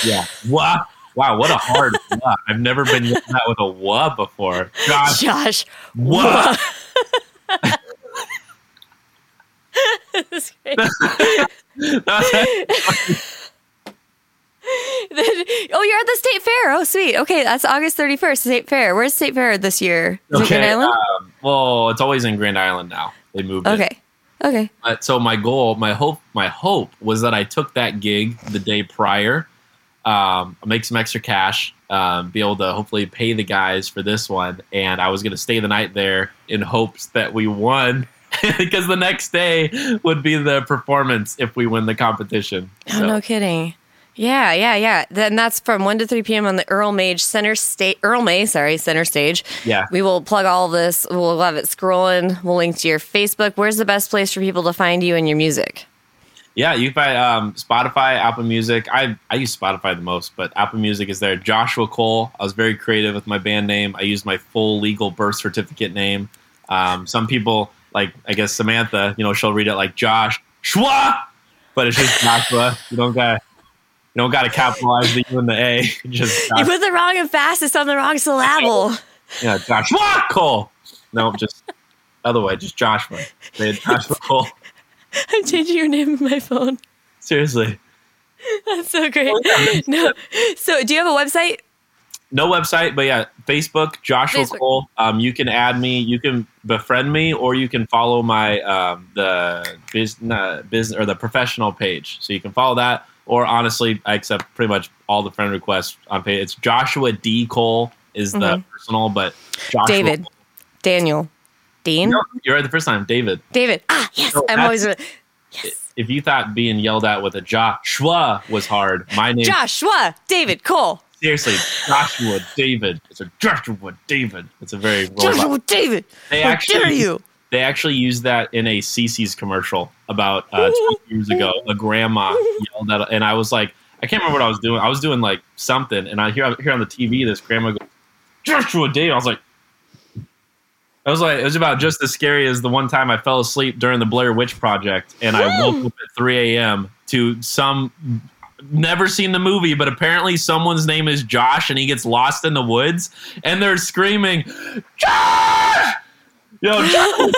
Yeah. Wow. Wow. What a hard. wah. I've never been yelled at with a wah before. Gosh. Josh. Wah. This oh, you're at the state fair. Oh, sweet. Okay, that's August 31st, state fair. Where's state fair this year? Is it Grand Island? Um, well, it's always in Grand Island now. They moved it. okay. Okay. But so my goal, my hope, my hope was that I took that gig the day prior, um, make some extra cash, um, be able to hopefully pay the guys for this one, and I was going to stay the night there in hopes that we won. because the next day would be the performance if we win the competition. Oh, no kidding. Yeah, yeah, yeah. Then that's from 1 to 3 p.m. on the Earl Mage Center State, Earl May, sorry, Center Stage. Yeah. We will plug all this. We'll have it scrolling. We'll link to your Facebook. Where's the best place for people to find you and your music? Yeah, you can find um, Spotify, Apple Music. I I use Spotify the most, but Apple Music is there. Joshua Cole. I was very creative with my band name. I used my full legal birth certificate name. Um, some people, like I guess Samantha, you know, she'll read it like Josh Schwa, but it's just Joshua. You don't got you don't got to capitalize the U and the A. Just You put the wrong emphasis on the wrong syllable. yeah, Joshua Cole. No, just other way, just Joshua. They had Joshua Cole. I'm changing your name in my phone. Seriously. That's so great. No. So, do you have a website? no website, but yeah, Facebook, Joshua Facebook. Cole. Um, you can add me, you can befriend me, or you can follow my um, the business business or the professional page. So you can follow that, or honestly, I accept pretty much all the friend requests on page. It's Joshua D Cole is the personal, but Joshua David. Cole- Daniel. Dean? No, you're right the first time, David. David. Ah, yes. No, I'm always. Yes. If you thought being yelled at with a Joshua was hard, my name Joshua. David Cole. seriously Joshua David. It's a Joshua David. It's a very Joshua David. They How actually- dare you? They actually used that in a CC's commercial about uh, 20 years ago. A grandma yelled at, and I was like, I can't remember what I was doing. I was doing like something, and I hear here on the TV this grandma go, Joshua Dave. I was like, I was like, it was about just as scary as the one time I fell asleep during the Blair Witch Project, and I woke up at 3 a.m. to some. Never seen the movie, but apparently someone's name is Josh, and he gets lost in the woods, and they're screaming, Josh! Yo,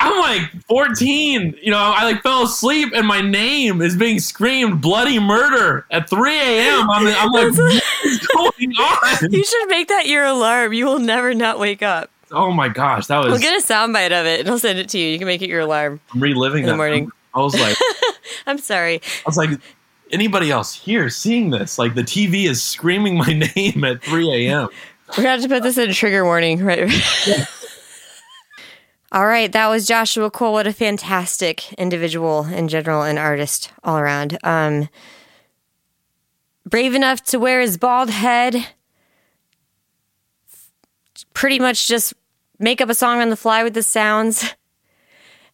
I'm like 14. You know, I like fell asleep and my name is being screamed bloody murder at 3 a.m. I'm, I'm like, what is going on? You should make that your alarm. You will never not wake up. Oh my gosh, that was We'll get a soundbite of it and I'll send it to you. You can make it your alarm. I'm reliving in the morning. I was like, I'm sorry. I was like, anybody else here seeing this? Like the TV is screaming my name at 3 a.m. We're gonna have to put this in a trigger warning, right? all right, that was Joshua Cole. What a fantastic individual in general and artist all around. Um, brave enough to wear his bald head. Pretty much just make up a song on the fly with the sounds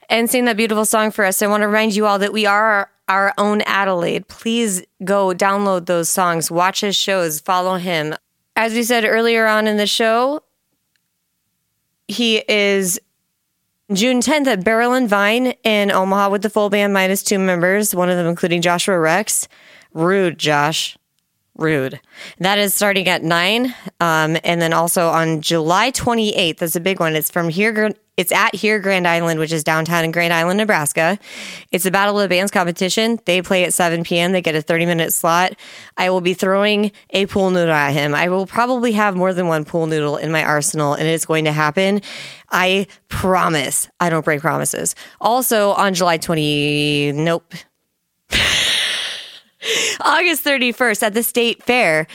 and sing that beautiful song for us. I want to remind you all that we are our own Adelaide. Please go download those songs, watch his shows, follow him. As we said earlier on in the show, he is June 10th at Barrel and Vine in Omaha with the full band minus two members, one of them including Joshua Rex. Rude, Josh. Rude. That is starting at nine. Um, and then also on July 28th, that's a big one. It's from here. It's at here Grand Island, which is downtown in Grand Island, Nebraska. It's a Battle of the Bands competition. They play at 7 p.m. They get a 30 minute slot. I will be throwing a pool noodle at him. I will probably have more than one pool noodle in my arsenal, and it's going to happen. I promise. I don't break promises. Also on July 20, nope. August 31st at the State Fair.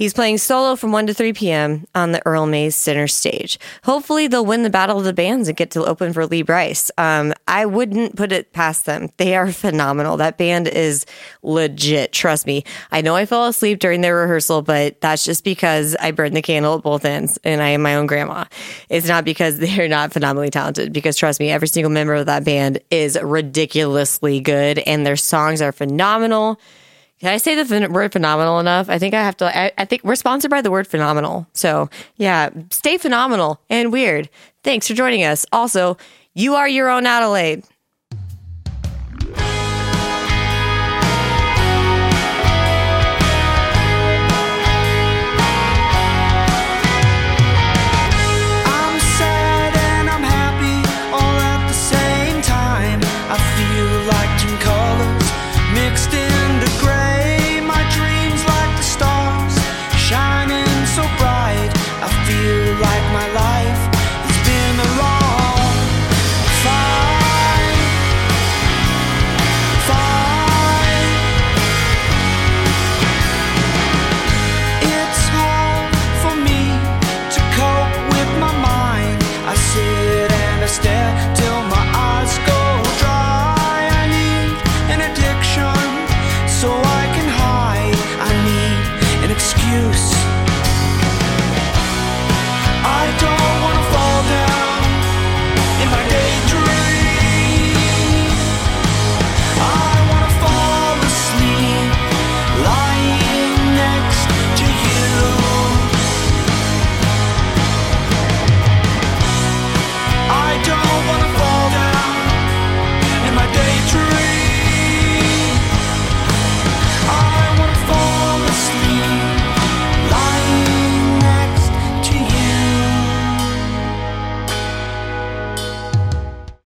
He's playing solo from 1 to 3 p.m. on the Earl Mays Center stage. Hopefully, they'll win the Battle of the Bands and get to open for Lee Brice. Um, I wouldn't put it past them. They are phenomenal. That band is legit. Trust me. I know I fell asleep during their rehearsal, but that's just because I burned the candle at both ends and I am my own grandma. It's not because they're not phenomenally talented, because trust me, every single member of that band is ridiculously good and their songs are phenomenal. Can I say the word phenomenal enough? I think I have to. I, I think we're sponsored by the word phenomenal. So, yeah, stay phenomenal and weird. Thanks for joining us. Also, you are your own Adelaide.